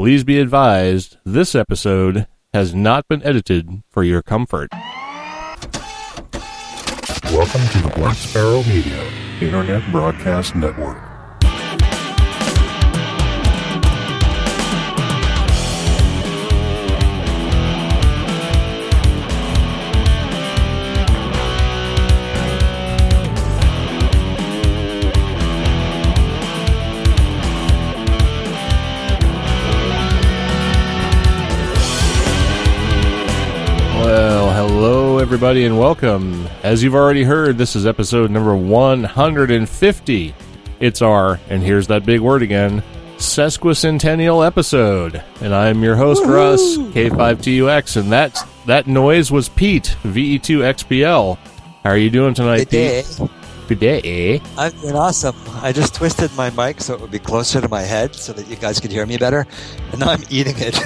Please be advised this episode has not been edited for your comfort. Welcome to the Black Sparrow Media Internet Broadcast Network. Everybody and welcome. As you've already heard, this is episode number 150. It's our, and here's that big word again, sesquicentennial episode. And I'm your host, Russ, K5TUX, and that, that noise was Pete, VE2XPL. How are you doing tonight, Good day. Pete? Good day. I'm doing awesome. I just twisted my mic so it would be closer to my head so that you guys could hear me better. And now I'm eating it.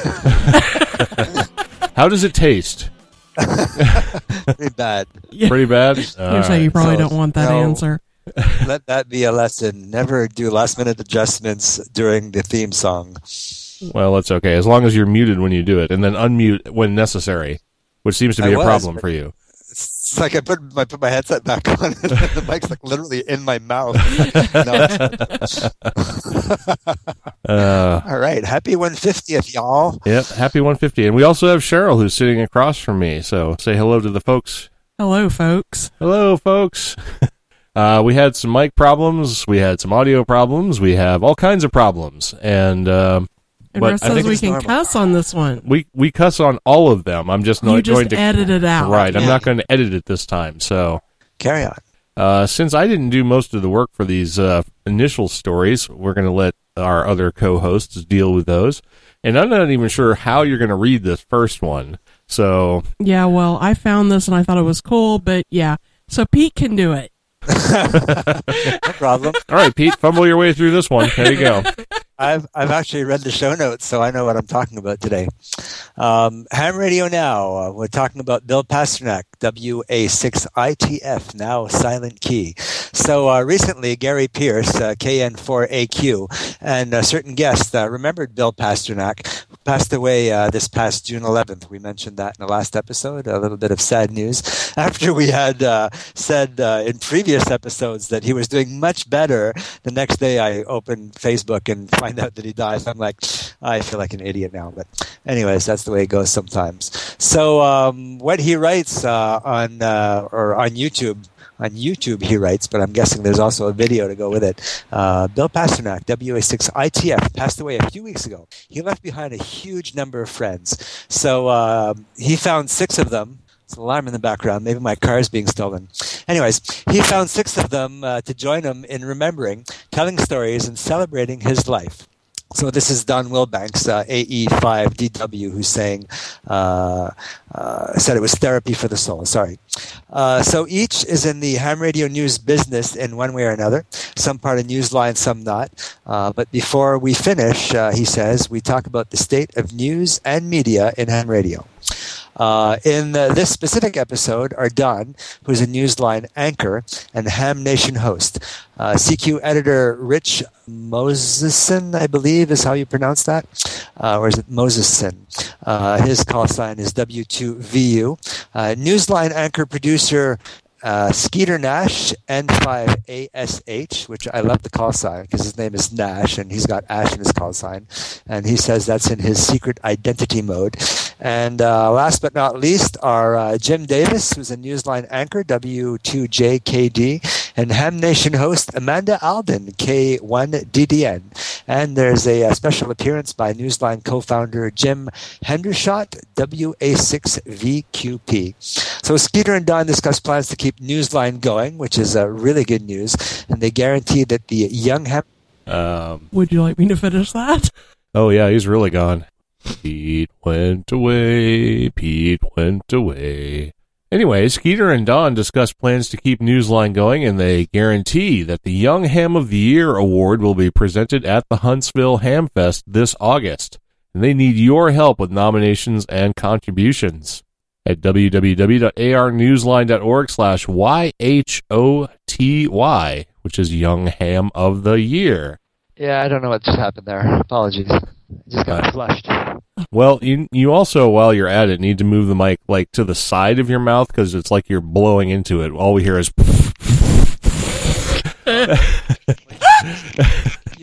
How does it taste? Pretty bad. Pretty bad? You're saying you probably So, don't want that no. answer. Let that be a lesson. Never do last minute adjustments during the theme song. Well, it's okay. As long as you're muted when you do it, and then unmute when necessary, which seems to be I a was, problem for you. It's like I put my put my headset back on and the mic's like literally in my mouth. Uh, All right. Happy 150th, y'all. yep. Happy 150. And we also have Cheryl who's sitting across from me. So say hello to the folks. Hello, folks. Hello, folks. Uh, we had some mic problems. We had some audio problems. We have all kinds of problems. And um, And But Russ I says think we can normal. cuss on this one. we, we cuss on all of them. I'm just You not just going to. edit it out. Right. I'm not going to edit it this time. So. Carry on. Uh, since I didn't do most of the work for these uh, initial stories, we're going to let our other co-hosts deal with those. And I'm not even sure how you're going to read this first one. So, Yeah, well, I found this and I thought it was cool, but yeah. So Pete can do it. No problem. all right, Pete, fumble your way through this one. There you go. I've I've actually read the show notes, so I know what I'm talking about today. Um, Ham Radio Now. Uh, we're talking about Bill Pasternak, WA6ITF, now silent key. So uh, recently, Gary Pierce, uh, KN4AQ, and a certain guest uh, remembered Bill Pasternak, passed away uh, this past June 11th. We mentioned that in the last episode. A little bit of sad news after we had uh, said in previous episodes that he was doing much better. The next day, I opened Facebook and find out that he dies, I'm like, I feel like an idiot now. But, anyways, that's the way it goes sometimes. So, um, what he writes uh, on uh, or on YouTube. On YouTube, he writes, but I'm guessing there's also a video to go with it. Uh, Bill Pasternak, WA6ITF, passed away a few weeks ago. He left behind a huge number of friends. So uh, he found six of them. It's an alarm in the background. Maybe my car is being stolen. Anyways, he found six of them uh, to join him in remembering, telling stories, and celebrating his life. So this is Don Wilbanks, uh, AE5DW, who's saying, uh, uh, said it was therapy for the soul. Sorry. Uh, so each is in the ham radio news business in one way or another. Some part of Newsline, some not. Uh, but before we finish, uh, he says, we talk about the state of news and media in ham radio. Uh, in uh, this specific episode are Don, who's a Newsline anchor and Ham Nation host. Uh, CQ editor Rich Moseson, I believe is how you pronounce that, uh, or is it Moseson? Uh, his call sign is W2VU. Uh, Newsline anchor producer uh, Skeeter Nash, N5ASH, which I love the call sign because his name is Nash and he's got Ash in his call sign. And he says that's in his secret identity mode. And uh, last but not least are uh, Jim Davis, who's a Newsline anchor, W2JKD, and Ham Nation host Amanda Alden, K1DDN. And there's a, uh special appearance by Newsline co-founder Jim Hendershot, WA6VQP. So Skeeter and Don discuss plans to keep Newsline going, which is uh, really good news, and they guarantee that the young Ham Um, Would you like me to finish that? oh, yeah, he's really gone. Pete went away. Pete went away. Anyway, Skeeter and Don discuss plans to keep Newsline going, and they guarantee that the Young Ham of the Year award will be presented at the Huntsville Hamfest this August. And they need your help with nominations and contributions at www.arnewsline.org slash YHOTY, which is Young Ham of the Year. Yeah, I don't know what just happened there. Apologies. I just got flushed. Well, you you also while you're at it need to move the mic like to the side of your mouth because it's like you're blowing into it. All we hear is.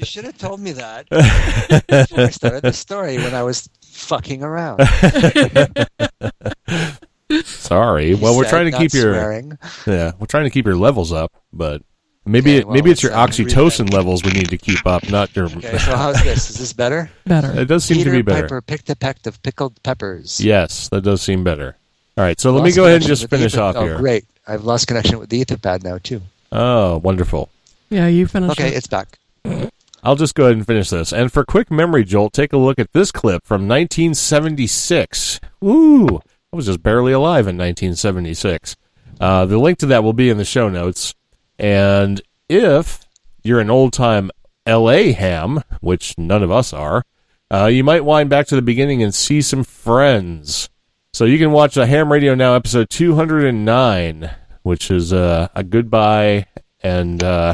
You should have told me that before I started the story when I was fucking around. Sorry. Well, we're said trying to keep your yeah, we're trying to keep your levels up, but maybe Okay, it, well, maybe it's your oxytocin levels we need to keep up, not your. Okay, so how's this? Is this better? Better. It does seem Peter to be better. Piper picked a peck of pickled peppers. Yes, that does seem better. All right, so let me go ahead and just finish ether- off oh, here. great. I've lost connection with the Etherpad now, too. Oh, wonderful. Yeah, you finished. Okay, it. it's back. I'll just go ahead and finish this. And for quick memory jolt, take a look at this clip from 1976. Woo! I was just barely alive in 1976. Uh, the link to that will be in the show notes. And if you're an old time LA ham, which none of us are, uh, you might wind back to the beginning and see some friends. So you can watch a Ham Radio Now episode 209, which is uh, a goodbye and uh,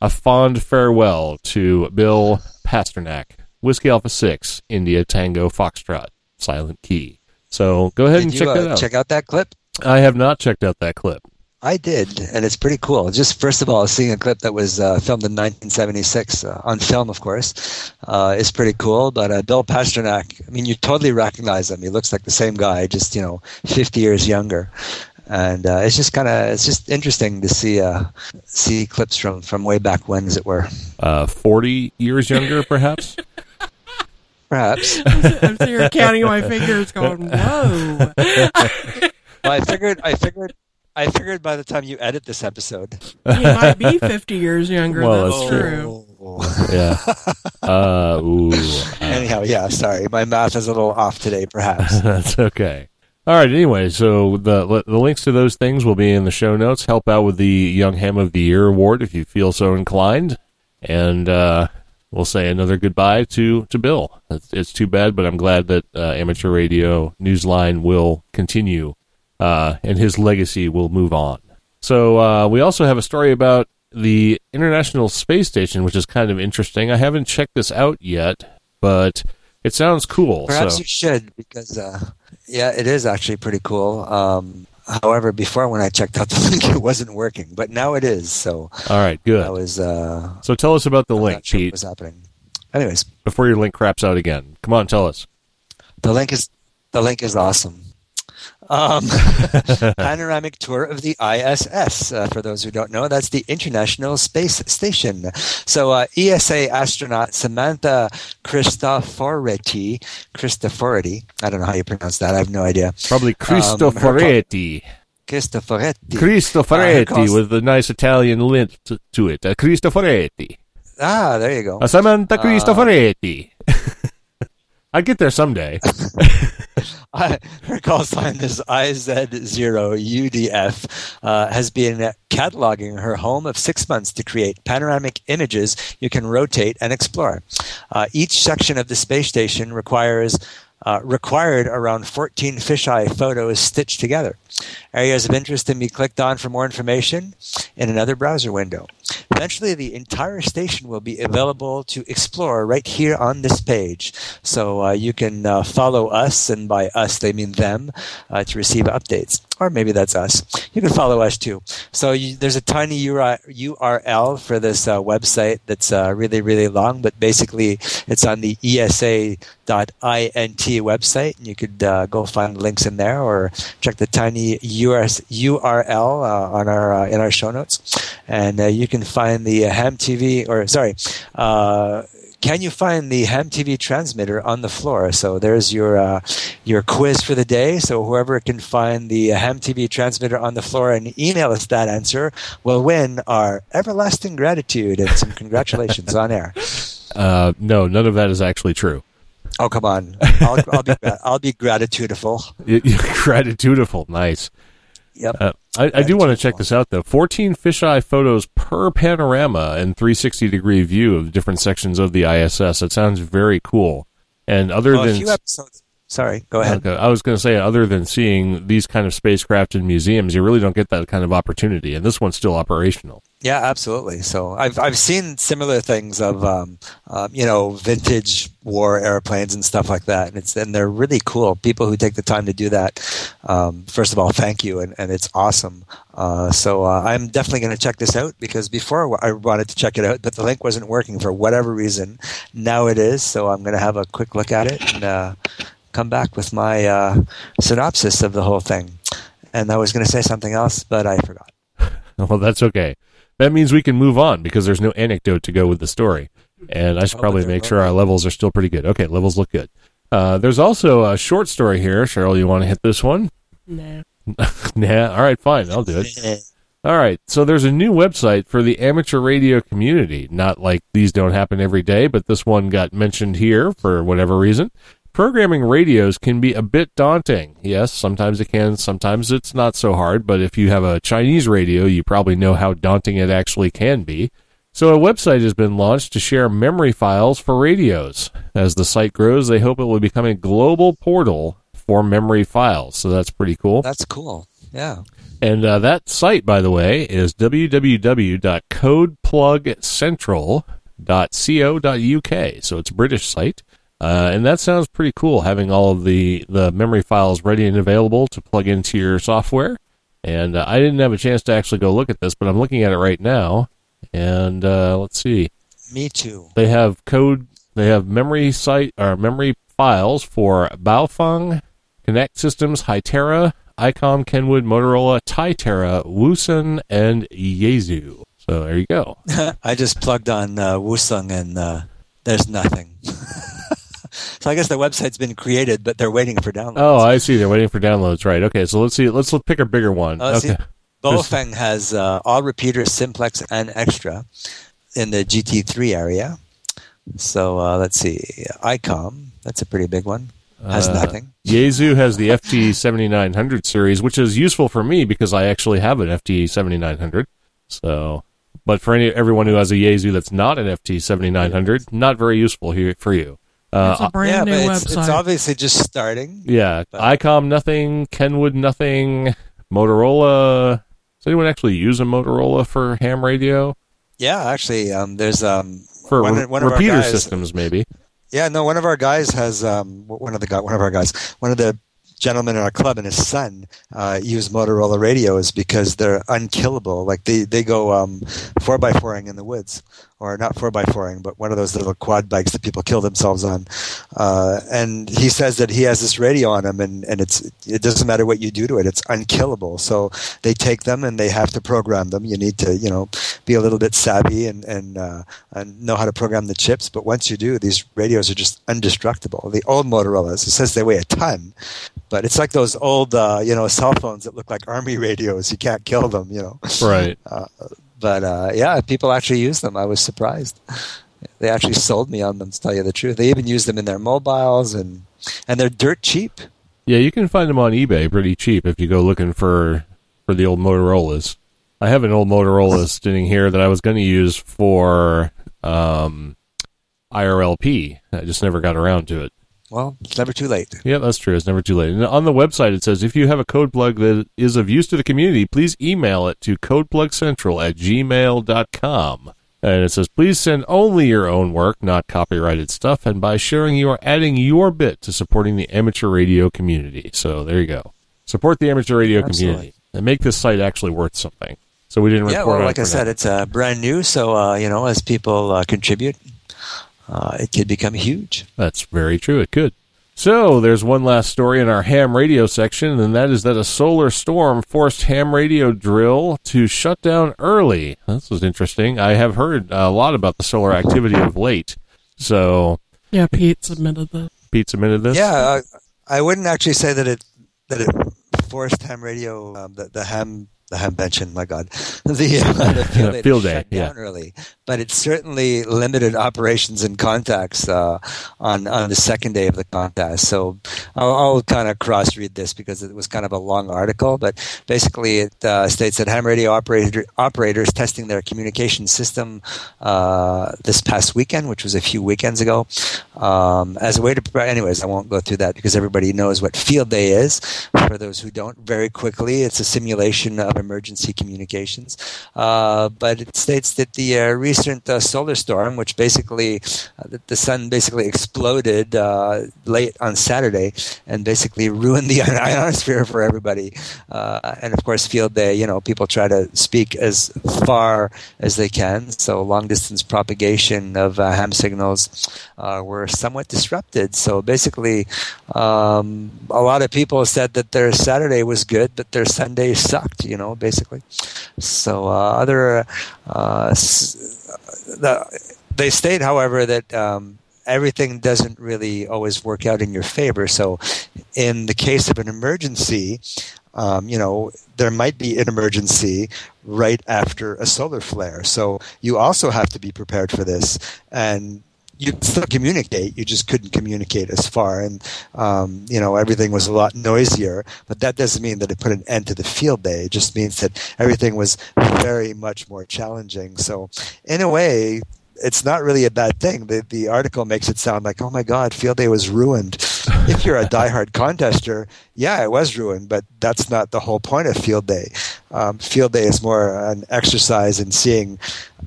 a fond farewell to Bill Pasternak, Whiskey Alpha 6, India Tango Foxtrot, Silent Key. So go ahead Did and you check uh, that out. check out that clip? I have not checked out that clip. I did, and it's pretty cool. Just first of all, seeing a clip that was uh, filmed in 1976 uh, on film, of course, uh, is pretty cool. But uh, Bill Pasternak, I mean, you totally recognize him. He looks like the same guy, just you know, 50 years younger. And uh, it's just kind of it's just interesting to see uh, see clips from from way back when, as it were. Uh, 40 years younger, perhaps? Perhaps. I'm sitting here counting my fingers, going, "Whoa!" Well, I figured. I figured. I figured by the time you edit this episode. he might be 50 years younger. Well, that's, that's true. Oh. yeah. Uh, ooh. uh, Anyhow, yeah. Sorry, my math is a little off today, perhaps. That's okay. All right. Anyway, so the the links to those things will be in the show notes. Help out with the Young Ham of the Year award if you feel so inclined, and uh, we'll say another goodbye to to Bill. It's, it's too bad, but I'm glad that uh, Amateur Radio Newsline will continue, uh, and his legacy will move on. So uh, we also have a story about the International Space Station, which is kind of interesting. I haven't checked this out yet, but it sounds cool. Perhaps so. you should because, uh, yeah, it is actually pretty cool. Um, however, before when I checked out the link, it wasn't working, but now it is. So All right, good. I was. Uh, So tell us about the I'm link, sure what Pete, was happening. Anyways, before your link craps out again. Come on, tell us. the link is the link is awesome. Um, panoramic tour of the ISS. Uh, for those who don't know, that's the International Space Station. So, uh, ESA astronaut Samantha Cristoforetti, Cristoforetti, I don't know how you pronounce that. I have no idea. Probably Um, her Cristoforetti. Cristoforetti. Uh, Cristoforetti with a nice Italian lint to, to it. Uh, Cristoforetti. Ah, there you go. Uh, Samantha Uh, Cristoforetti. I'd get there someday. I, her call sign is IZ0UDF, uh, has been cataloging her home of six months to create panoramic images you can rotate and explore. Uh, each section of the space station requires uh, required around 14 fisheye photos stitched together. Areas of interest can be clicked on for more information in another browser window. Eventually, the entire station will be available to explore right here on this page. So uh, you can uh, follow us, and by us they mean them, uh, to receive updates. Or maybe that's us. You can follow us too. So you, there's a tiny URL for this uh, website that's uh, really, really long, but basically it's on the ESA.int website, and you could uh, go find links in there, or check the tiny US, URL uh, on our uh, in our show notes, and uh, you can find the Ham TV, or sorry. Can you find the Ham TV transmitter on the floor? So there's your uh, your quiz for the day. So whoever can find the Ham TV transmitter on the floor and email us that answer will win our everlasting gratitude and some congratulations on air. Uh, no, none of that is actually true. Oh come on, I'll, I'll be I'll be gratitudeful. Gratitudeful. Nice. Yep. Uh, I, I do want to check this out though. 14 fisheye photos per panorama and 360 degree view of different sections of the ISS. It sounds very cool. And other Well, a than few episodes Sorry, go ahead. Okay. I was going to say, other than seeing these kind of spacecraft in museums, you really don't get that kind of opportunity, and this one's still operational. Yeah, absolutely. So I've I've seen similar things of um, um, you know vintage war airplanes and stuff like that, and it's and they're really cool. People who take the time to do that, um, first of all, thank you, and, and it's awesome. Uh, so uh, I'm definitely going to check this out because before I wanted to check it out, but the link wasn't working for whatever reason. Now it is, so I'm going to have a quick look at it and uh, come back with my uh, synopsis of the whole thing. And I was going to say something else, but I forgot. Well, that's okay. That means we can move on because there's no anecdote to go with the story. And I should Oh, probably make sure our levels are still pretty good. Okay, levels look good. Uh, there's also a short story here. Cheryl, you want to hit this one? Nah. nah. All right, fine. I'll do it. All right. So there's a new website for the amateur radio community. Not like these don't happen every day, but this one got mentioned here for whatever reason. Programming radios can be a bit daunting. Yes, sometimes it can, sometimes it's not so hard, but if you have a Chinese radio, you probably know how daunting it actually can be. So a website has been launched to share memory files for radios. As the site grows, they hope it will become a global portal for memory files. So that's pretty cool. That's cool. Yeah. And uh, that site, by the way, is www.codeplugcentral.co.uk. So it's a British site. Uh, and that sounds pretty cool, having all of the, the memory files ready and available to plug into your software. And uh, I didn't have a chance to actually go look at this, but I'm looking at it right now. And uh, let's see. Me too. They have code. They have memory site or memory files for Baofeng, Connect Systems, Hytera, ICOM, Kenwood, Motorola, Tytera, Wouxun, and Yaesu. So there you go. I just plugged on uh, Wouxun and uh, there's nothing. so I guess the website's been created, but they're waiting for downloads. Oh, I see. They're waiting for downloads. Right. Okay. So let's see. Let's look, pick a bigger one. See, okay. Baofeng has uh, all repeaters, simplex, and extra in the GT3 area. So uh, let's see. ICOM, that's a pretty big one. Has Uh, nothing. Yaesu has the FT 7900 series, which is useful for me because I actually have an FT 7900. So, but for any everyone who has a Yaesu that's not an FT 7900, not very useful here for you. Uh, It's a brand yeah, new it's, website. it's obviously just starting. Yeah, But- ICOM nothing, Kenwood nothing, Motorola. Does anyone actually use a Motorola for ham radio? Yeah, actually, um, there's um, For one, re- one of our repeater guys, systems, maybe. Yeah, no, one of our guys has um, one of the guy, one of our guys, one of the gentlemen in our club and his son uh, use Motorola radios because they're unkillable. Like they they go um, four by fouring in the woods, or not four by fouring, but one of those little quad bikes that people kill themselves on. Uh, and he says that he has this radio on him, and, and it's it doesn't matter what you do to it, it's unkillable. So they take them and they have to program them. You need to you know be a little bit savvy and and, uh, and know how to program the chips. But once you do, these radios are just indestructible. The old Motorola's, it says they weigh a ton, but it's like those old uh, you know cell phones that look like army radios. You can't kill them, you know. Right. But uh, yeah, people actually use them. I was surprised. They actually sold me on them. To tell you the truth, they even use them in their mobiles, and and they're dirt cheap. Yeah, you can find them on eBay pretty cheap if you go looking for for the old Motorola's. I have an old Motorola sitting here that I was going to use for um, IRLP. I just never got around to it. Well, it's never too late. Yeah, that's true. It's never too late. And on the website, it says if you have a code plug that is of use to the community, please email it to codeplugcentral at gmail.com. And it says, please send only your own work, not copyrighted stuff. And by sharing, you are adding your bit to supporting the amateur radio community. So there you go. Support the amateur radio Absolutely. community and make this site actually worth something. So we didn't Yeah, well, like it I said, now. it's uh, brand new, so uh, you know, as people uh, contribute, uh, it could become huge. That's very true. It could. So there's one last story in our ham radio section, and that is that a solar storm forced ham radio drill to shut down early. This was interesting. I have heard a lot about the solar activity of late. So yeah, Pete submitted this. Pete submitted this. Yeah, uh, I wouldn't actually say that it that it forced ham radio, um, the, the ham the convention, my God, the, uh, the field day, Field day, shut yeah. down early. But it certainly limited operations and contacts uh, on on the second day of the contest. So I'll, I'll kind of cross read this because it was kind of a long article. But basically, it uh, states that ham radio operator, operators testing their communication system uh, this past weekend, which was a few weekends ago, um, as a way to prepare. Anyways, I won't go through that because everybody knows what field day is. For those who don't, very quickly, it's a simulation of emergency communications. Uh, but it states that the uh, recent uh, solar storm, which basically the, the sun basically exploded late on Saturday and basically ruined the ionosphere for everybody. And of course, field day, you know, people try to speak as far as they can. So long distance propagation of ham signals were somewhat disrupted. So basically, um, a lot of people said that their Saturday was good, but their Sunday sucked. You know, basically. So uh, other uh, the, they state, however, that um, everything doesn't really always work out in your favor. So, in the case of an emergency, um, you know, there might be an emergency right after a solar flare. So, you also have to be prepared for this. And you still communicate. You just couldn't communicate as far, and um, you know everything was a lot noisier. But that doesn't mean that it put an end to the field day. It just means that everything was very much more challenging. So, in a way, it's not really a bad thing. The the article makes it sound like, oh my God, field day was ruined. if you're a diehard contester, yeah, it was ruined, but that's not the whole point of field day. Um, field day is more an exercise in seeing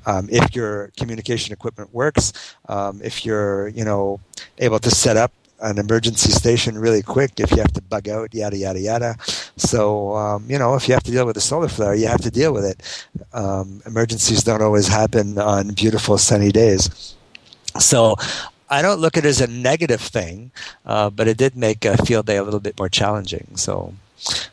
um, if your communication equipment works, um, if you're you know able to set up an emergency station really quick if you have to bug out, yada yada yada. So um, you know, if you have to deal with a solar flare, you have to deal with it. Um, emergencies don't always happen on beautiful sunny days. So I don't look at it as a negative thing, uh, but it did make a field day a little bit more challenging. So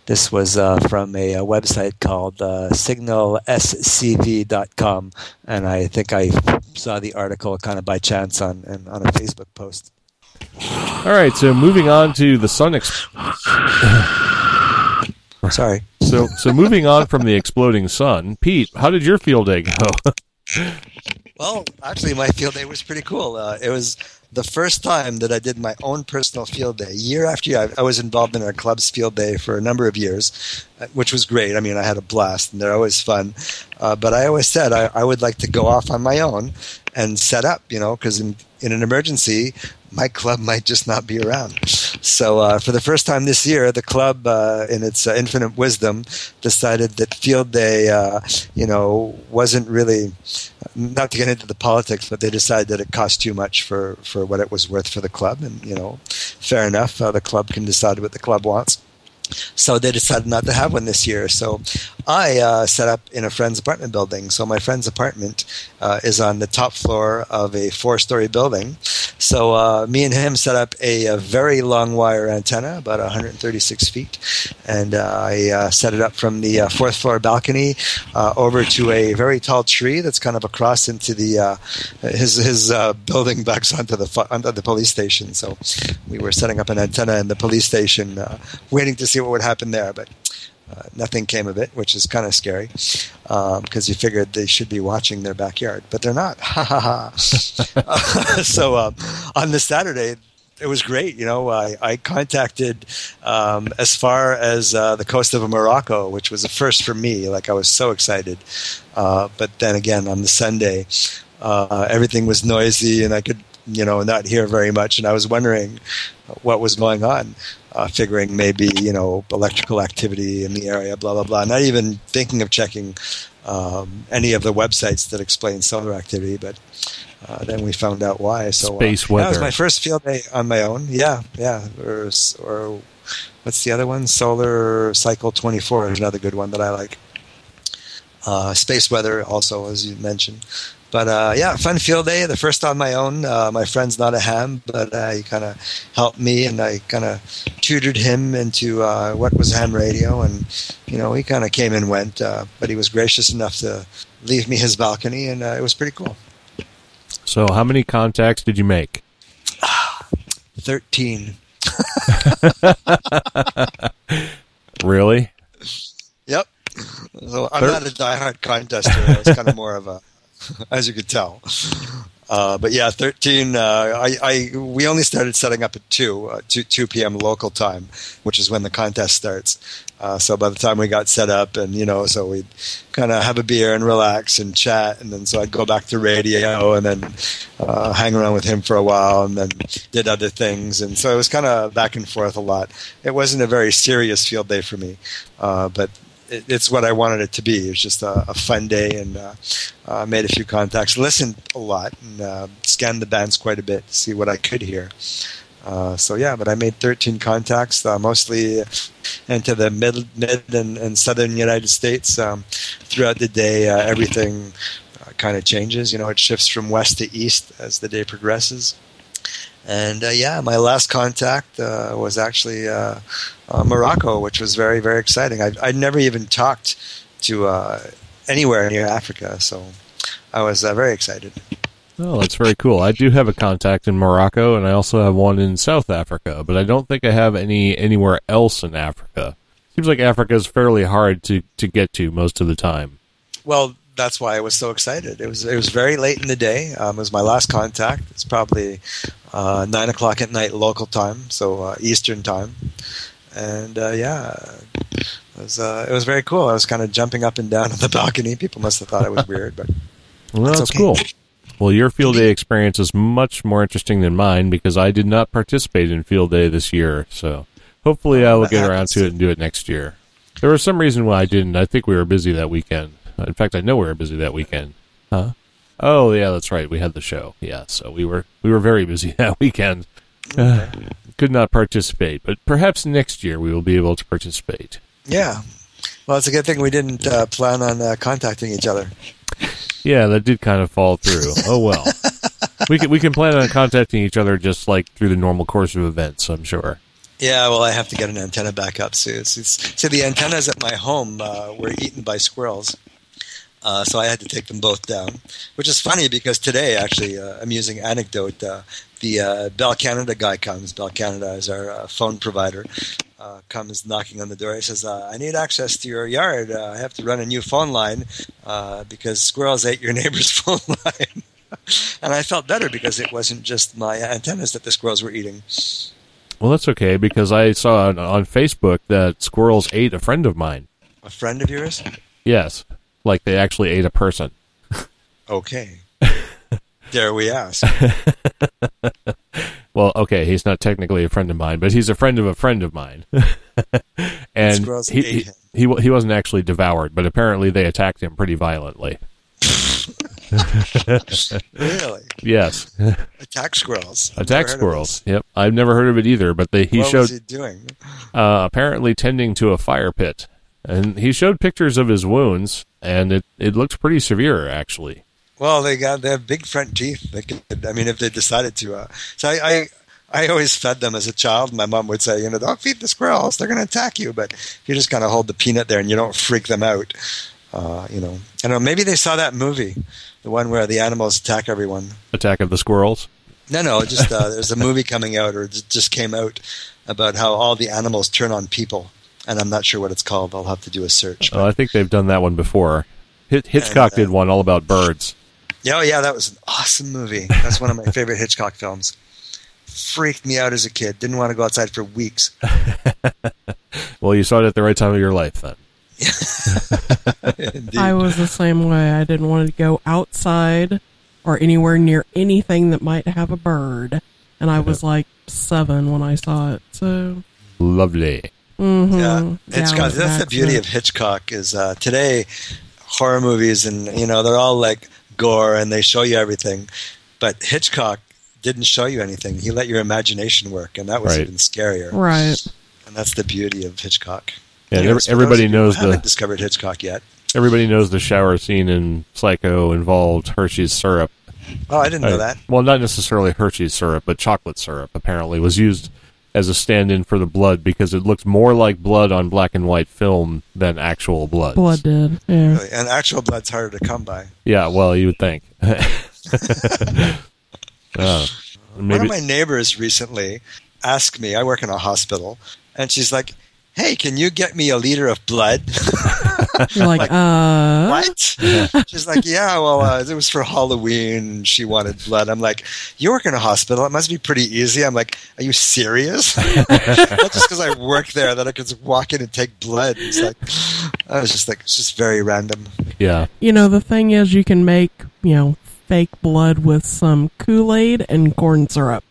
this was uh, from a, a website called uh, signalscv.com, and I think I saw the article kind of by chance on on on a Facebook post. All right, so moving on to the sun. Ex- Sorry. so so moving on from the exploding sun, Pete, how did your field day go? Well, actually, my field day was pretty cool. Uh, it was the first time that I did my own personal field day. Year after year, I, I was involved in our club's field day for a number of years, uh, which was great. I mean, I had a blast, and they're always fun. Uh, but I always said I, I would like to go off on my own and set up, you know, because in, in an emergency, my club might just not be around. So, uh, for the first time this year, the club, uh, in its uh, infinite wisdom, decided that field day, uh, you know, wasn't really not to get into the politics, but they decided that it cost too much for, for what it was worth for the club, and you know, fair enough. Uh, the club can decide what the club wants. So they decided not to have one this year. So I uh, set up in a friend's apartment building. So my friend's apartment uh, is on the top floor of a four-story building. So uh, me and him set up a, a, very long wire antenna, about 136 feet, and uh, I uh, set it up from the uh, fourth floor balcony over to a very tall tree that's kind of across into the his his building backs onto the onto the police station. So we were setting up an antenna in the police station, waiting to see what would happen there, but. Uh, nothing came of it, which is kind of scary because um, you figured they should be watching their backyard, but they're not. Ha ha ha. so um, on this Saturday, it was great. You know, I, I contacted um, as far as uh, the coast of Morocco, which was a first for me. Like I was so excited, uh, but then again on the Sunday, uh, everything was noisy and I could you know not here very much, and I was wondering what was going on uh, figuring maybe you know electrical activity in the area, blah blah blah. Not even thinking of checking um, any of the websites that explain solar activity, but uh, then we found out why. So space uh, weather. That was my first field day on my own. Yeah, yeah. Or, or what's the other one? Solar Cycle Twenty Four is another good one that I like. Uh, space weather also, as you mentioned. But uh, yeah, fun field day. The first on my own. Uh, my friend's not a ham, but uh, he kind of helped me, and I kind of tutored him into uh, what was ham radio. And you know, he kind of came and went, uh, but he was gracious enough to leave me his balcony, and uh, it was pretty cool. So, how many contacts did you make? Thirteen. really? Yep. So I'm not a diehard contester. I was kind of more of a, as you could tell. Uh, but yeah, 13. Uh, I, I we only started setting up at 2, uh, 2 2 p.m. local time, which is when the contest starts. Uh, so by the time we got set up, and you know, so we'd kind of have a beer and relax and chat, and then so I'd go back to radio and then uh, hang around with him for a while, and then did other things, and so it was kind of back and forth a lot. It wasn't a very serious field day for me, uh, but it, it's what I wanted it to be. It was just a, a fun day, and uh, uh, made a few contacts, listened a lot, and uh, scanned the bands quite a bit to see what I could hear. Uh, so yeah, but I made 13 contacts, uh, mostly into the mid, mid and, and southern United States. Um, throughout the day, uh, everything uh, kind of changes. You know, it shifts from west to east as the day progresses. And uh, yeah, my last contact uh, was actually uh, uh, Morocco, which was very, very exciting. I, I'd never even talked to uh, anywhere near Africa, so I was uh, very excited. Oh, that's very cool. I do have a contact in Morocco, and I also have one in South Africa, but I don't think I have any anywhere else in Africa. Seems like Africa is fairly hard to, to get to most of the time. Well, that's why I was so excited. It was it was very late in the day. Um, it was my last contact. It's probably uh, nine o'clock at night local time, so uh, Eastern time. And uh, yeah, it was uh, it was very cool. I was kind of jumping up and down on the balcony. People must have thought I was weird, but Well, That's that's okay. cool. Well, your field day experience is much more interesting than mine because I did not participate in field day this year. So hopefully I will get around to it and do it next year. There was some reason why I didn't. I think we were busy that weekend. In fact, I know we were busy that weekend. Huh? Oh yeah, that's right. We had the show. Yeah, so we were we were very busy that weekend. Uh, could not participate, but perhaps next year we will be able to participate. yeah. Well, it's a good thing we didn't uh, plan on uh, contacting each other. Yeah, that did kind of fall through. Oh well. we can we can plan on contacting each other just like through the normal course of events. I'm sure. Yeah, well, I have to get an antenna back up soon. It's, it's, so the antennas at my home uh, were eaten by squirrels, uh, so I had to take them both down. Which is funny because today, actually, uh, amusing anecdote: uh, the uh, Bell Canada guy comes. Bell Canada is our uh, phone provider. Uh, comes knocking on the door. He says, uh, "I need access to your yard. Uh, I have to run a new phone line uh, because squirrels ate your neighbor's phone line." and I felt better because it wasn't just my antennas that the squirrels were eating. Well, that's okay because I saw on, on Facebook that squirrels ate a friend of mine. A friend of yours? Yes, like they actually ate a person. Okay. Dare we ask? Well, okay, he's not technically a friend of mine, but he's a friend of a friend of mine. and he, he, he he wasn't actually devoured, but apparently they attacked him pretty violently. really? Yes, Attack squirrels. I've attack never heard of squirrels. Yep, I've never heard of it either, but they he what showed was he doing? uh, apparently tending to a fire pit, and he showed pictures of his wounds, and it it looked pretty severe actually. Well, they got they have big front teeth. They could, I mean, if they decided to. Uh, so I, I I always fed them as a child. My mom would say, you know, don't feed the squirrels; they're going to attack you. But if you just kind of hold the peanut there and you don't freak them out, uh, you know, I don't know. Maybe they saw that movie, the one where the animals attack everyone. Attack of the squirrels. No, no, just uh, there's a movie coming out, or it just came out, about how all the animals turn on people, and I'm not sure what it's called. I'll have to do a search. Oh, I think they've done that one before. Hit- Hitchcock And, uh, did one all about birds. Yeah, oh, yeah, that was an awesome movie. That's one of my favorite Hitchcock films. Freaked me out as a kid. Didn't want to go outside for weeks. Well, you saw it at the right time of your life then. I was the same way. I didn't want to go outside or anywhere near anything that might have a bird. And I was like seven when I saw it. So, Lovely. Mhm. yeah, Hitchcock. it was that's the beauty of. Hitchcock is uh, today horror movies and you know they're all like gore and they show you everything, but Hitchcock didn't show you anything. He let your imagination work, and that was Right. even scarier. Right. And that's the beauty of Hitchcock. Yeah, Anyways, every- everybody those of who knows haven't the discovered Hitchcock yet. everybody knows the shower scene in Psycho involved Hershey's syrup. Oh, I didn't know Uh, that. Well, not necessarily Hershey's syrup, but chocolate syrup apparently was used as a stand-in for the blood because it looked more like blood on black and white film than actual blood. Blood did. Yeah. Really. And actual blood's harder to come by. Yeah, well, you would think. uh, One of my neighbors recently asked me, I work in a hospital, and she's like, "Hey, can you get me a liter of blood?" You're like, uh, what? She's like, "Yeah, well, uh, it was for Halloween. She wanted blood." I'm like, "You work in a hospital. It must be pretty easy." I'm like, "Are you serious?" Not just because I work there that I could just walk in and take blood. It's like I was just like, it's just very random. Yeah. you know, the thing is, you can make, you know, fake blood with some Kool Aid and corn syrup.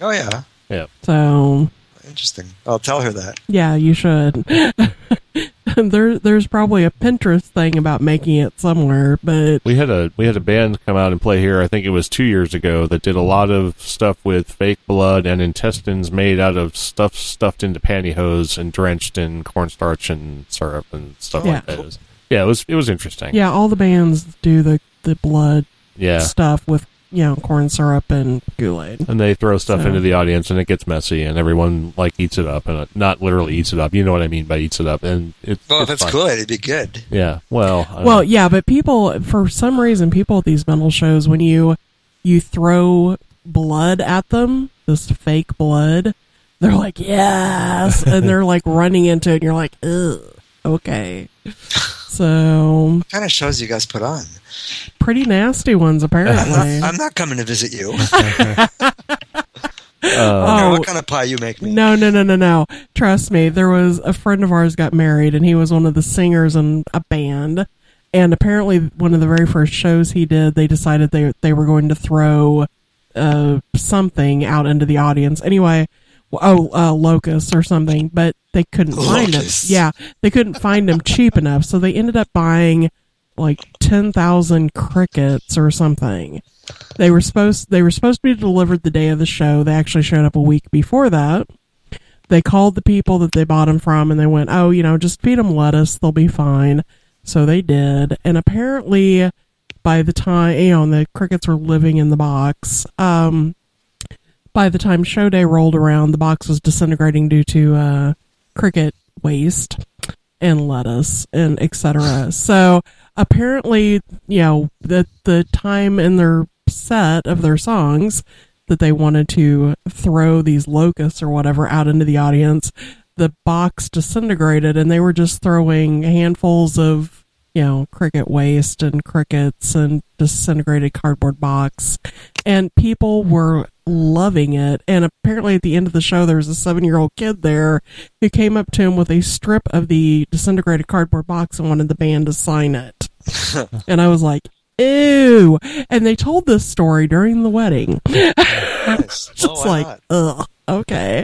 Oh yeah. yeah, So, interesting. I'll tell her that. yeah, you should. there, there's probably a Pinterest thing about making it somewhere, but We had a we had a band come out and play here. I think it was two years ago that did a lot of stuff with fake blood and intestines made out of stuff stuffed into pantyhose and drenched in cornstarch and syrup and stuff Yeah. like that. It yeah, it was it was interesting. yeah, all the bands do the the blood Yeah. stuff with you know corn syrup and Kool Aid. And they throw stuff So- into the audience, and it gets messy, and everyone like eats it up, and uh, not literally eats it up. You know what I mean by eats it up, and it's Well, if it's it's fun. good, it'd be good. Yeah. Well. I Well, don't- yeah, but people for some reason people at these mental shows when you you throw blood at them, this fake blood, they're like, "Yes." and they're like running into it and you're like, "Ugh." Okay. So, What kind of shows you guys put on? pretty nasty ones I'm not, apparently. I'm not coming to visit you. uh, Oh. what kind of pie you make me? No, no, no, no, no. Trust me. There was a friend of ours got married, and he was one of the singers in a band. And apparently, one of the very first shows he did, they decided they they were going to throw uh, something out into the audience. Anyway, w- oh, uh, locusts or something, but they couldn't find them. Yeah, they couldn't find them cheap enough, so they ended up buying like ten thousand crickets or something. They were supposed they were supposed to be delivered the day of the show. They actually showed up a week before that. They called the people that they bought them from and they went, "Oh, you know, just feed them lettuce, they'll be fine." So they did, and apparently by the time you know the crickets were living in the box, um, by the time show day rolled around, the box was disintegrating due to uh, cricket waste and lettuce and etc. So apparently, you know, the the time in their set of their songs that they wanted to throw these locusts or whatever out into the audience, the box disintegrated and they were just throwing handfuls of, you know, cricket waste and crickets and disintegrated cardboard box. And people were loving it. And apparently at the end of the show, there was a seven year old kid there who came up to him with a strip of the disintegrated cardboard box and wanted the band to sign it. and I was like, ew. And they told this story during the wedding. Nice. Just Oh, like, not? ugh, okay.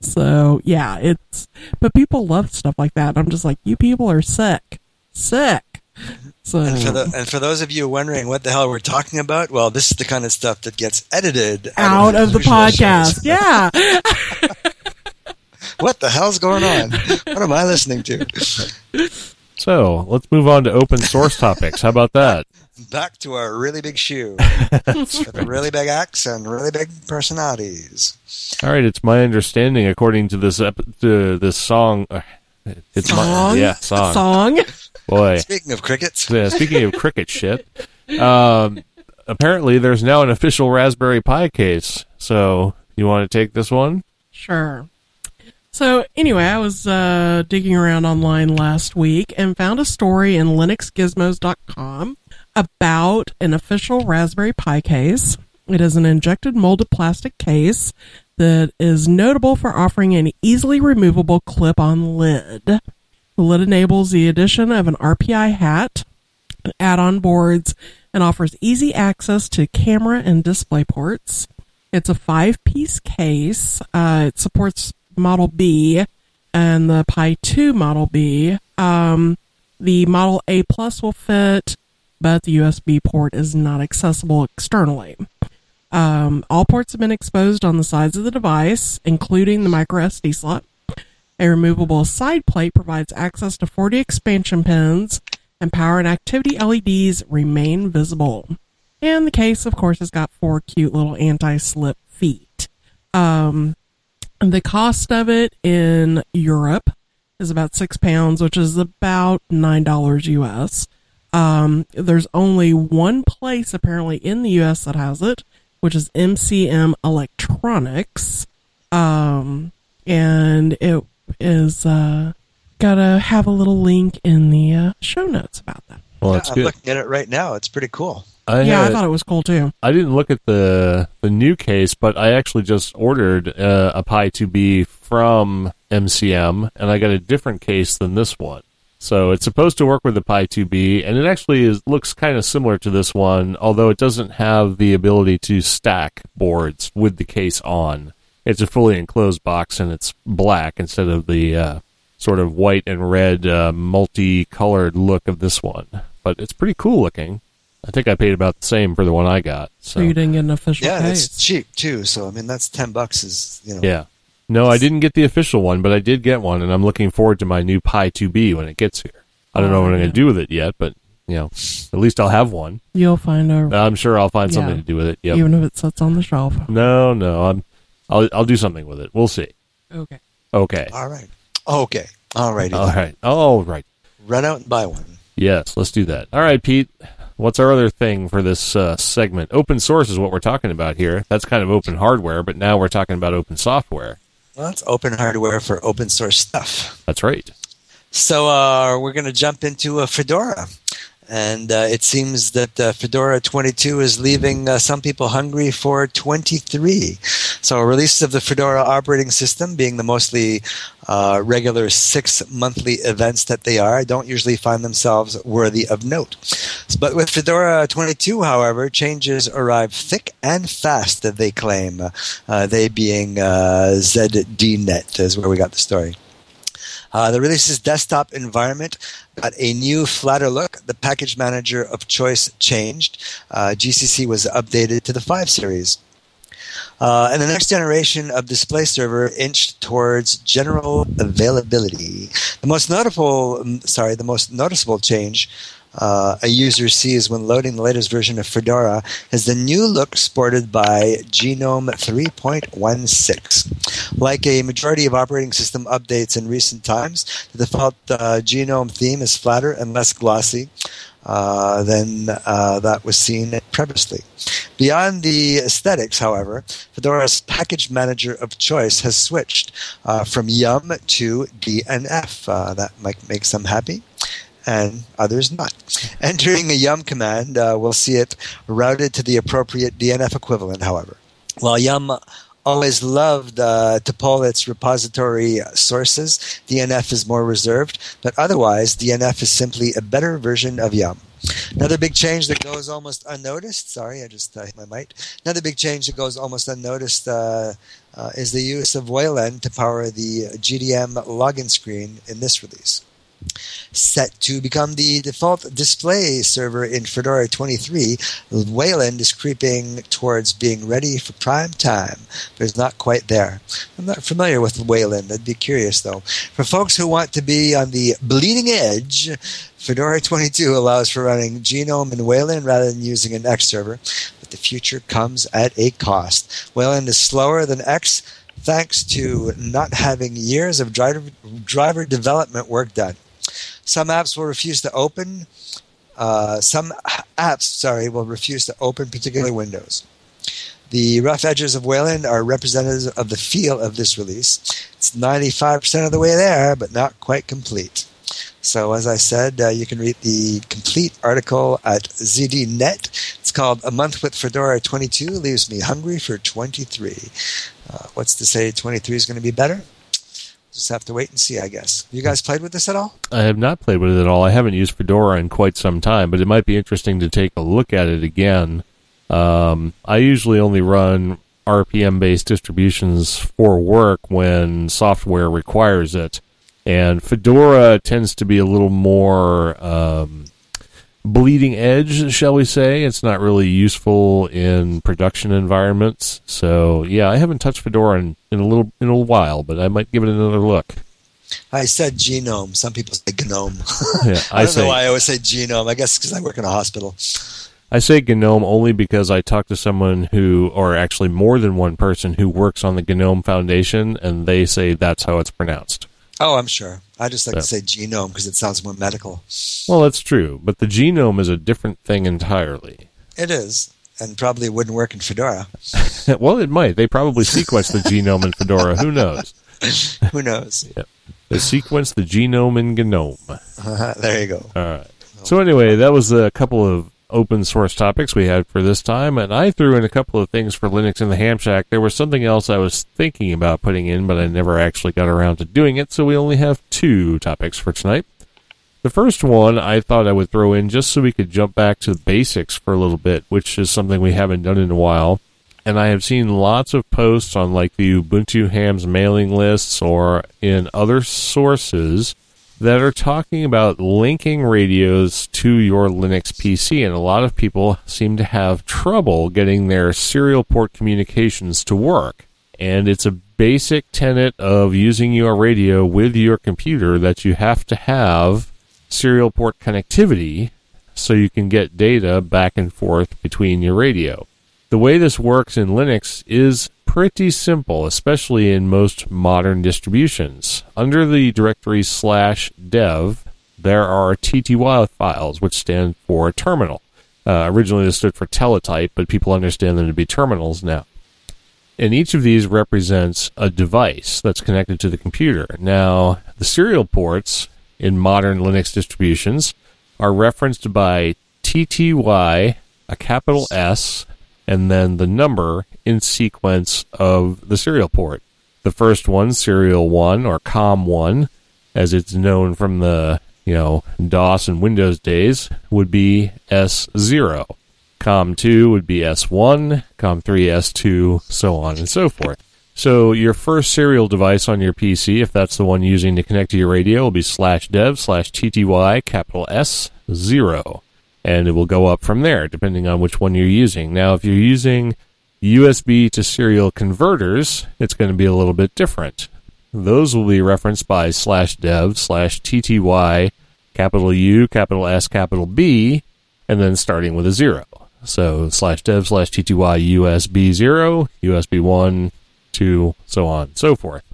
so yeah, it's, but people love stuff like that. I'm just like, you people are sick. Sick. So, And for, the, and for those of you wondering what the hell we're talking about, well, this is the kind of stuff that gets edited out of the podcast. shows. Yeah. What the hell's going on? What am I listening to? so let's move on to open source topics. How about that? Back to our really big shoe with really big acts and really big personalities. All right, it's my understanding, according to this ep- to this song. uh, It's my Song. yeah song. Song. Boy, Speaking of crickets, Yeah, speaking of cricket shit, um, apparently there's now an official Raspberry Pi case. So you want to take this one? Sure. So anyway, I was uh, digging around online last week and found a story in linuxgizmos.com about an official Raspberry Pi case. It is an injected molded plastic case that is notable for offering an easily removable clip-on lid. The lid enables the addition of an RPI hat, add-on boards, and offers easy access to camera and display ports. It's a five-piece case. Uh, it supports Model B and the Pi 2 Model B. Um, the Model A Plus will fit, but the USB port is not accessible externally. Um, all ports have been exposed on the sides of the device, including the micro SD slot. A removable side plate provides access to 40 expansion pins, and power and activity LEDs remain visible. And the case, of course, has got four cute little anti-slip feet. Um, the cost of it in Europe is about six pounds, which is about nine dollars US. Um, there's only one place apparently in the US that has it, which is MCM Electronics. Um, and it is uh, gotta have a little link in the uh, show notes about that. Well, Yeah, that's I'm looking at it right now. It's pretty cool. I yeah, I thought it was cool too. I didn't look at the the new case, but I actually just ordered uh, a Pi 2B from MCM, and I got a different case than this one. So it's supposed to work with the Pi 2B, and it actually is, looks kind of similar to this one, although it doesn't have the ability to stack boards with the case on. It's a fully enclosed box, and it's black instead of the uh, sort of white and red uh, multicolored look of this one. But it's pretty cool looking. I think I paid about the same for the one I got. So, you didn't get an official Yeah, case. it's cheap too. So I mean, that's ten bucks. Is you know. Yeah. No, I didn't get the official one, but I did get one, and I'm looking forward to my new Pi 2B when it gets here. I don't know what I'm going to do with it yet, but you know, at least I'll have one. You'll find a I'm sure I'll find something Yeah. to do with it. Yep. even if it sits on the shelf. No, no, I'm. I'll I'll do something with it. We'll see. Okay. Okay. All right. Okay. All righty. All right. All right. Run out and buy one. Yes, let's do that. All right, Pete. What's our other thing for this uh, segment? Open source is what we're talking about here. That's kind of open hardware, but now we're talking about open software. Well, it's open hardware for open source stuff. That's right. So uh, we're going to jump into a Fedora. And uh, it seems that uh, Fedora 22 is leaving uh, some people hungry for 23. So, releases of the Fedora operating system, being the mostly uh, regular six monthly events that they are, don't usually find themselves worthy of note. But with Fedora 22, however, changes arrive thick and fast, they claim. Uh, they being uh, ZDNet, is where we got the story. Uh, the release's desktop environment got a new, flatter look. The package manager of choice changed. Uh, GCC was updated to the 5 series. Uh, and the next generation of display server inched towards general availability. The most notable, mm, sorry, the most noticeable change uh, a user sees when loading the latest version of Fedora is the new look sported by Genome 3.16. Like a majority of operating system updates in recent times, the default uh, Genome theme is flatter and less glossy. Uh, than uh, that was seen previously. Beyond the aesthetics, however, Fedora's package manager of choice has switched uh, from Yum to DNF. Uh, that might make some happy and others not. Entering a yum command uh, will see it routed to the appropriate DNF equivalent, however. While yum always loved uh, to pull its repository sources, DNF is more reserved, but otherwise, DNF is simply a better version of yum. Another big change that goes almost unnoticed. Sorry, I just uh, hit my mic. Another big change that goes almost unnoticed uh, uh, is the use of Wayland to power the GDM login screen in this release set to become the default display server in Fedora 23, Wayland is creeping towards being ready for prime time, but it's not quite there. I'm not familiar with Wayland. I'd be curious though. For folks who want to be on the bleeding edge, Fedora 22 allows for running Genome in Wayland rather than using an X server, but the future comes at a cost. Wayland is slower than X thanks to not having years of driver, driver development work done. Some apps will refuse to open. Uh, some apps, sorry, will refuse to open particular windows. The rough edges of Wayland are representative of the feel of this release. It's 95% of the way there, but not quite complete. So, as I said, uh, you can read the complete article at ZDNet. It's called A Month with Fedora 22 Leaves Me Hungry for 23. Uh, what's to say 23 is going to be better? Just have to wait and see, I guess. You guys played with this at all? I have not played with it at all. I haven't used Fedora in quite some time, but it might be interesting to take a look at it again. Um, I usually only run RPM based distributions for work when software requires it. And Fedora tends to be a little more um, bleeding edge, shall we say. It's not really useful in production environments. So, yeah, I haven't touched Fedora in, in a little in a while, but I might give it another look. I said genome. Some people say gnome. Yeah, I, I don't say know why I always say genome. I guess because I work in a hospital. I say GNOME only because I talked to someone who, or actually more than one person who works on the GNOME Foundation, and they say that's how it's pronounced. Oh, I'm sure. I just like Yeah. to say genome because it sounds more medical. Well, that's true, but the genome is a different thing entirely. It is, and probably wouldn't work in Fedora. well, it might. They probably sequence the genome in Fedora. Who knows? Who knows? Yep. to sequence the genome in GNOME. there you go. All right. So anyway, that was a couple of open source topics we had for this time, and I threw in a couple of things for Linux in the Ham Shack. There was something else I was thinking about putting in, but I never actually got around to doing it, so we only have two topics for tonight. The first one I thought I would throw in just so we could jump back to the basics for a little bit, which is something we haven't done in a while. And I have seen lots of posts on like the Ubuntu Hams mailing lists or in other sources that are talking about linking radios to your Linux PC, and a lot of people seem to have trouble getting their serial port communications to work. And it's a basic tenet of using your radio with your computer that you have to have serial port connectivity so you can get data back and forth between your radio. The way this works in Linux is pretty simple, especially in most modern distributions. Under the directory slash dev, there are TTY files, which stand for terminal. Uh, originally, this stood for teletype, but people understand them to be terminals now. And each of these represents a device that's connected to the computer. Now, the serial ports in modern Linux distributions are referenced by TTY, a capital S, and then the number in sequence of the serial port. The first one, serial 1 or COM1, as it's known from the, you know, DOS and Windows days, would be S0. COM2 would be S1, COM3 S2, so on and so forth. So your first serial device on your PC, if that's the one using to connect to your radio, will be slash dev slash TTY capital S zero and it will go up from there depending on which one you're using. Now, if you're using USB to serial converters, it's going to be a little bit different. Those will be referenced by slash dev slash TTY capital U, capital S, capital B, and then starting with a zero. So slash dev slash TTY USB zero, USB one, two, so on, and so forth.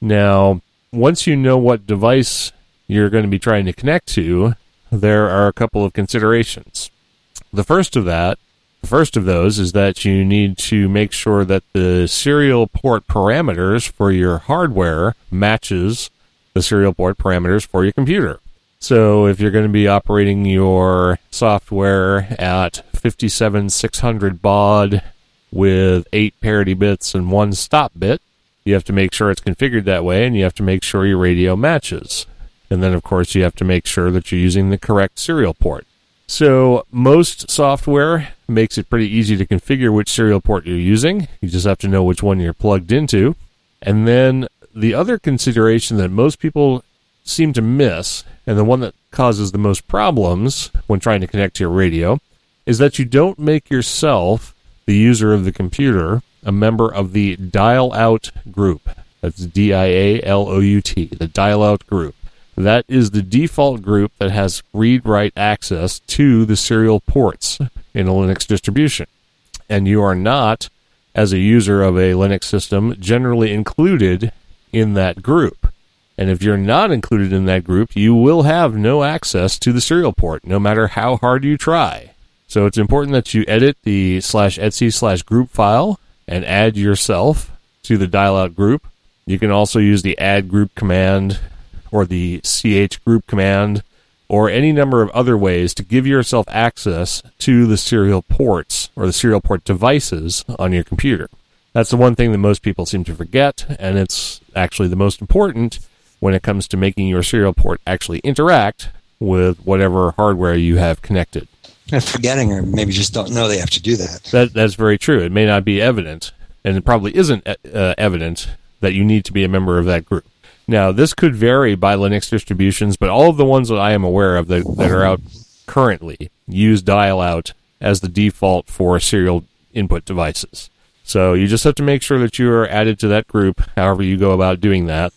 Now, once you know what device you're going to be trying to connect to, there are a couple of considerations. The first of that, first of those is that you need to make sure that the serial port parameters for your hardware matches the serial port parameters for your computer. So if you're going to be operating your software at 57600 baud with 8 parity bits and 1 stop bit, you have to make sure it's configured that way and you have to make sure your radio matches. And then, of course, you have to make sure that you're using the correct serial port. So, most software makes it pretty easy to configure which serial port you're using. You just have to know which one you're plugged into. And then, the other consideration that most people seem to miss, and the one that causes the most problems when trying to connect to your radio, is that you don't make yourself, the user of the computer, a member of the dial out group. That's D I A L O U T, the dial out group. That is the default group that has read write access to the serial ports in a Linux distribution. And you are not, as a user of a Linux system, generally included in that group. And if you're not included in that group, you will have no access to the serial port, no matter how hard you try. So it's important that you edit the slash etc slash group file and add yourself to the dial out group. You can also use the add group command or the ch group command or any number of other ways to give yourself access to the serial ports or the serial port devices on your computer. That's the one thing that most people seem to forget, and it's actually the most important when it comes to making your serial port actually interact with whatever hardware you have connected. Forgetting, or maybe just don't know they have to do that. That that's very true. It may not be evident, and it probably isn't uh, evident that you need to be a member of that group. Now, this could vary by Linux distributions, but all of the ones that I am aware of that, that are out currently use dial out as the default for serial input devices. So you just have to make sure that you are added to that group, however you go about doing that,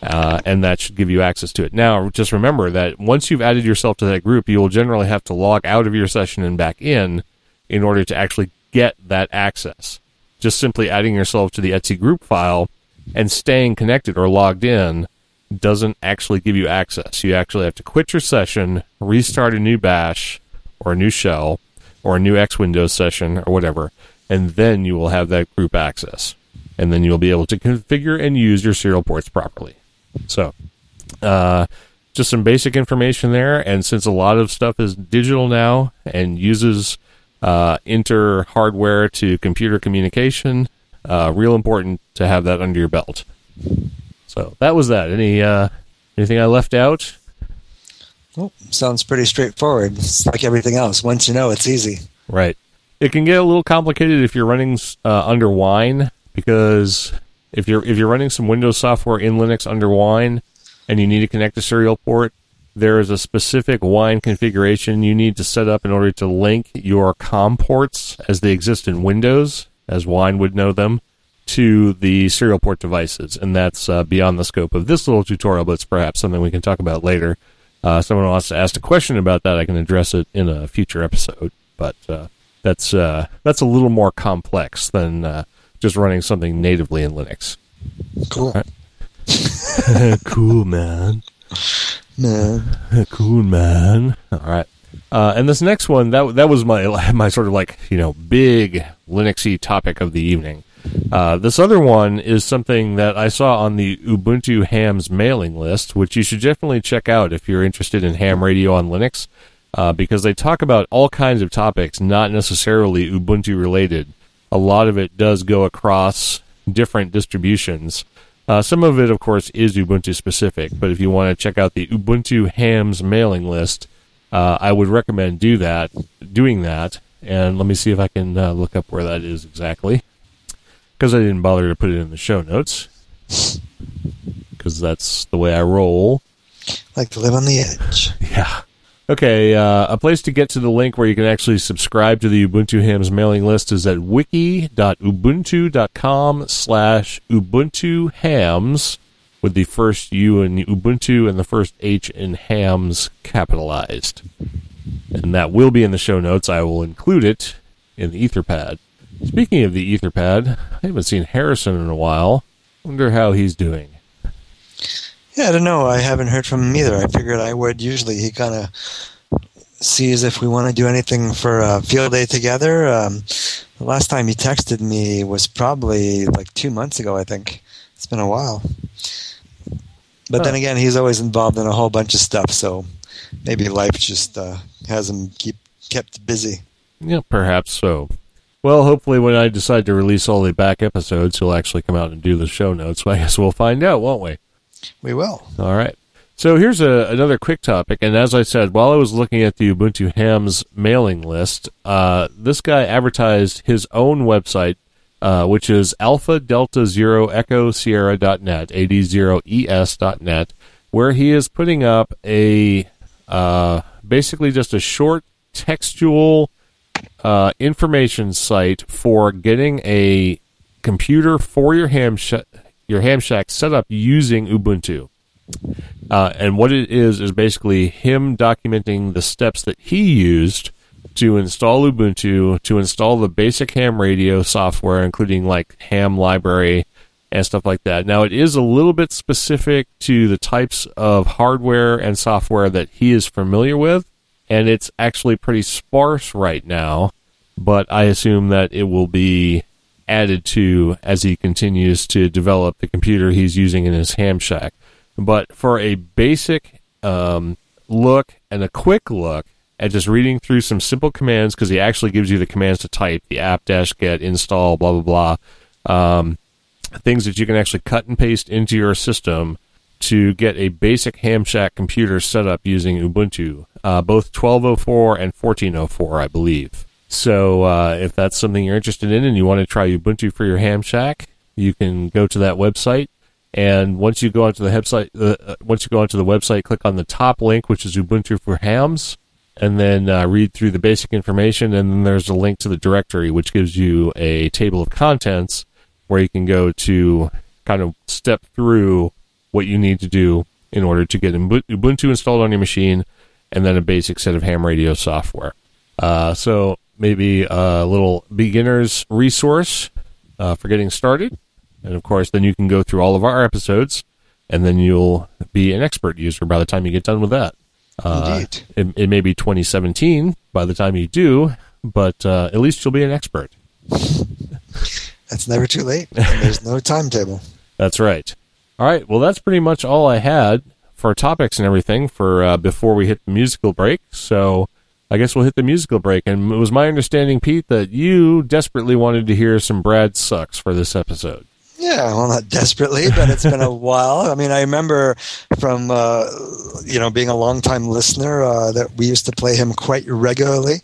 uh, and that should give you access to it. Now, just remember that once you've added yourself to that group, you will generally have to log out of your session and back in in order to actually get that access. Just simply adding yourself to the etc group file and staying connected or logged in doesn't actually give you access. You actually have to quit your session, restart a new bash or a new shell or a new X Windows session or whatever, and then you will have that group access. And then you'll be able to configure and use your serial ports properly. So, Uh, just some basic information there. And since a lot of stuff is digital now and uses uh, inter hardware to computer communication, uh, real important to have that under your belt. So that was that. Any uh, anything I left out? Oh, sounds pretty straightforward. It's like everything else. Once you know, it's easy. Right. It can get a little complicated if you're running uh, under Wine because if you're if you're running some Windows software in Linux under Wine and you need to connect a serial port, there is a specific Wine configuration you need to set up in order to link your COM ports as they exist in Windows, as Wine would know them, to the serial port devices, and that's uh, beyond the scope of this little tutorial, but it's perhaps something we can talk about later. Uh, someone wants to ask a question about that, I can address it in a future episode. But uh, that's uh, that's a little more complex than uh, just running something natively in Linux. Cool. cool, man. Man. cool, man. All right. Uh, and this next one, that that was my my sort of like you know big Linuxy topic of the evening. Uh, this other one is something that I saw on the Ubuntu Hams mailing list, which you should definitely check out if you're interested in ham radio on Linux, uh, because they talk about all kinds of topics, not necessarily Ubuntu related. A lot of it does go across different distributions. Uh, some of it, of course, is Ubuntu specific, but if you want to check out the Ubuntu Hams mailing list, uh, I would recommend do that, doing that. And let me see if I can uh, look up where that is exactly because I didn't bother to put it in the show notes because that's the way I roll. Like to live on the edge. Yeah. Okay, uh, a place to get to the link where you can actually subscribe to the Ubuntu Hams mailing list is at wiki.ubuntu.com slash Ubuntu Hams with the first U in Ubuntu and the first H in Hams capitalized. And that will be in the show notes. I will include it in the Etherpad. Speaking of the Etherpad, I haven't seen Harrison in a while. Wonder how he's doing. Yeah, I don't know. I haven't heard from him either. I figured I would. Usually, he kind of sees if we want to do anything for a field day together. Um, the last time he texted me was probably like two months ago. I think it's been a while. But Huh. then again, he's always involved in a whole bunch of stuff. So maybe life just uh, has him keep kept busy. Yeah, perhaps so. Well, hopefully, when I decide to release all the back episodes, he'll actually come out and do the show notes. So I guess we'll find out, won't we? We will. All right. So here's a, another quick topic, and as I said, while I was looking at the Ubuntu Hams mailing list, uh, this guy advertised his own website, uh, which is Alpha Delta Zero Echo Sierra dot net, AD0ES dot net, where he is putting up a uh, basically just a short textual uh, information site for getting a computer for your ham sh- your ham shack set up using Ubuntu. Uh, and what it is is basically him documenting the steps that he used to install Ubuntu, to install the basic ham radio software, including like ham library and stuff like that. Now, it is a little bit specific to the types of hardware and software that he is familiar with, and it's actually pretty sparse right now, but I assume that it will be added to as he continues to develop the computer he's using in his ham shack. But for a basic um, look and a quick look at just reading through some simple commands, because he actually gives you the commands to type the app dash get install blah blah blah, um, things that you can actually cut and paste into your system to get a basic ham shack computer set up using Ubuntu, uh, both 1204 and 1404, I believe. So uh, if that's something you're interested in and you want to try Ubuntu for your ham shack, you can go to that website. And once you go onto the website, uh, once you go onto the website, click on the top link, which is Ubuntu for Hams, and then uh, read through the basic information. And then there's a link to the directory, which gives you a table of contents where you can go to kind of step through what you need to do in order to get Ubuntu installed on your machine, and then a basic set of ham radio software. Uh, so maybe a little beginner's resource uh, for getting started. And of course, then you can go through all of our episodes, and then you'll be an expert user by the time you get done with that. Uh, Indeed. it, it may be 2017 by the time you do, but uh, at least you'll be an expert. That's never too late. There's no timetable. That's right. All right. Well, that's pretty much all I had for topics and everything for uh, before we hit the musical break. So I guess we'll hit the musical break. And it was my understanding, Pete, that you desperately wanted to hear some Brad sucks for this episode. Yeah, well, not desperately, but it's been a while. I mean, I remember from uh, you know being a long-time listener uh, that we used to play him quite regularly,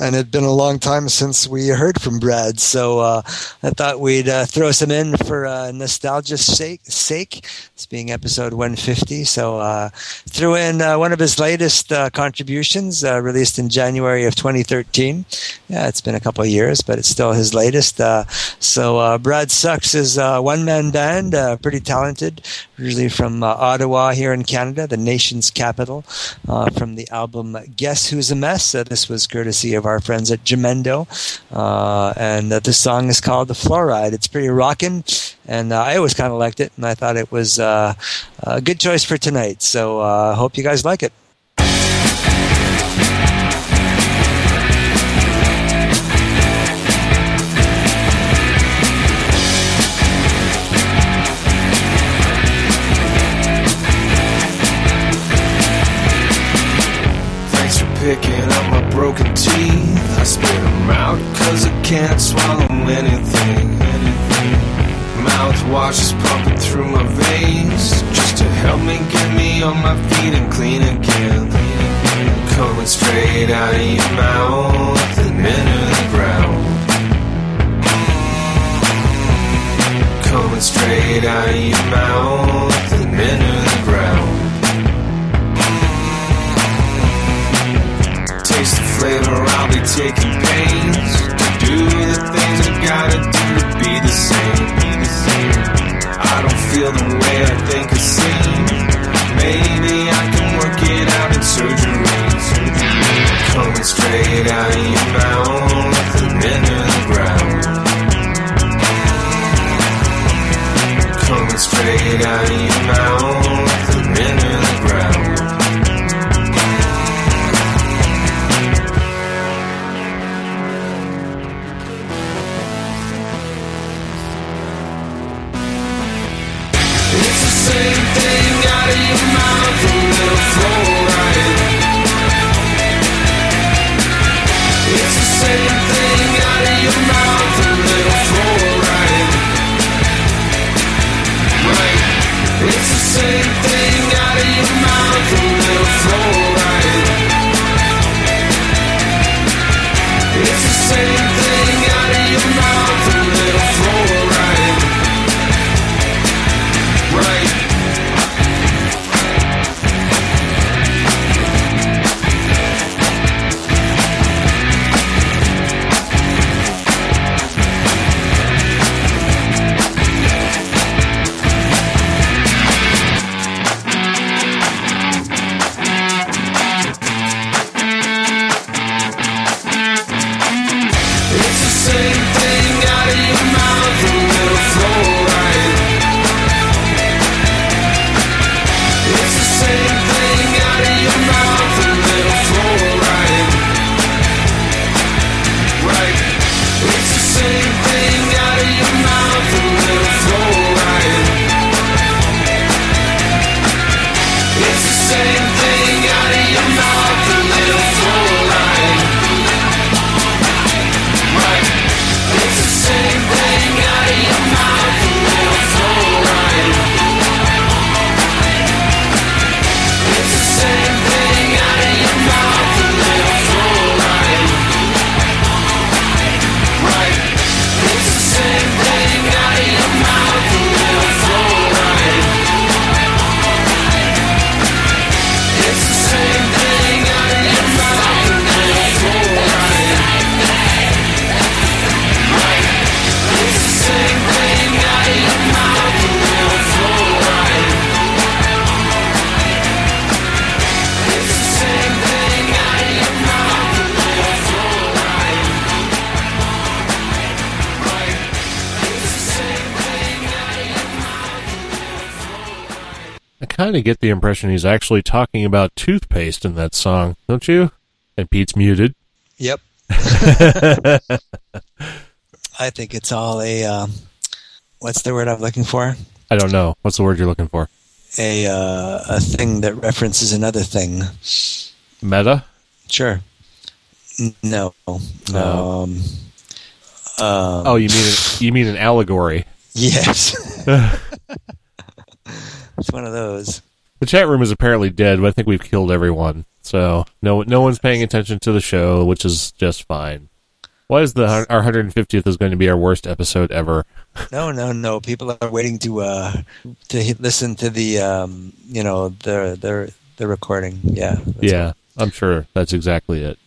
and it'd been a long time since we heard from Brad. So uh, I thought we'd uh, throw some in for uh, nostalgia's sake. Sake, this being episode 150. So uh, threw in one of his latest contributions, released in January of 2013. Yeah, it's been a couple of years, but it's still his latest. so Brad sucks is one man band, uh, pretty talented, usually from uh, Ottawa here in Canada, the nation's capital, uh, from the album Guess Who's a Mess. This was courtesy of our friends at Jamendo. Uh, and this song is called The Fluoride. It's pretty rocking, and I always kind of liked it, and I thought it was a good choice for tonight. So I hope you guys like it. Coming straight kind of get the impression he's actually talking about toothpaste in that song, don't you? And Pete's muted. Yep. I think it's all a um, what's the word I'm looking for? I don't know. What's the word you're looking for? a uh, a thing that references another thing. Meta? Sure. No. No. Um, um, Oh, you mean you mean an allegory? yes. it's one of those. The chat room is apparently dead, but I think we've killed everyone. So no no one's paying attention to the show, which is just fine. Why is the our 150th is going to be our worst episode ever? No, no, no. People are waiting to uh, to listen to the um, you know the the the recording. Yeah. yeah, I'm sure that's exactly it.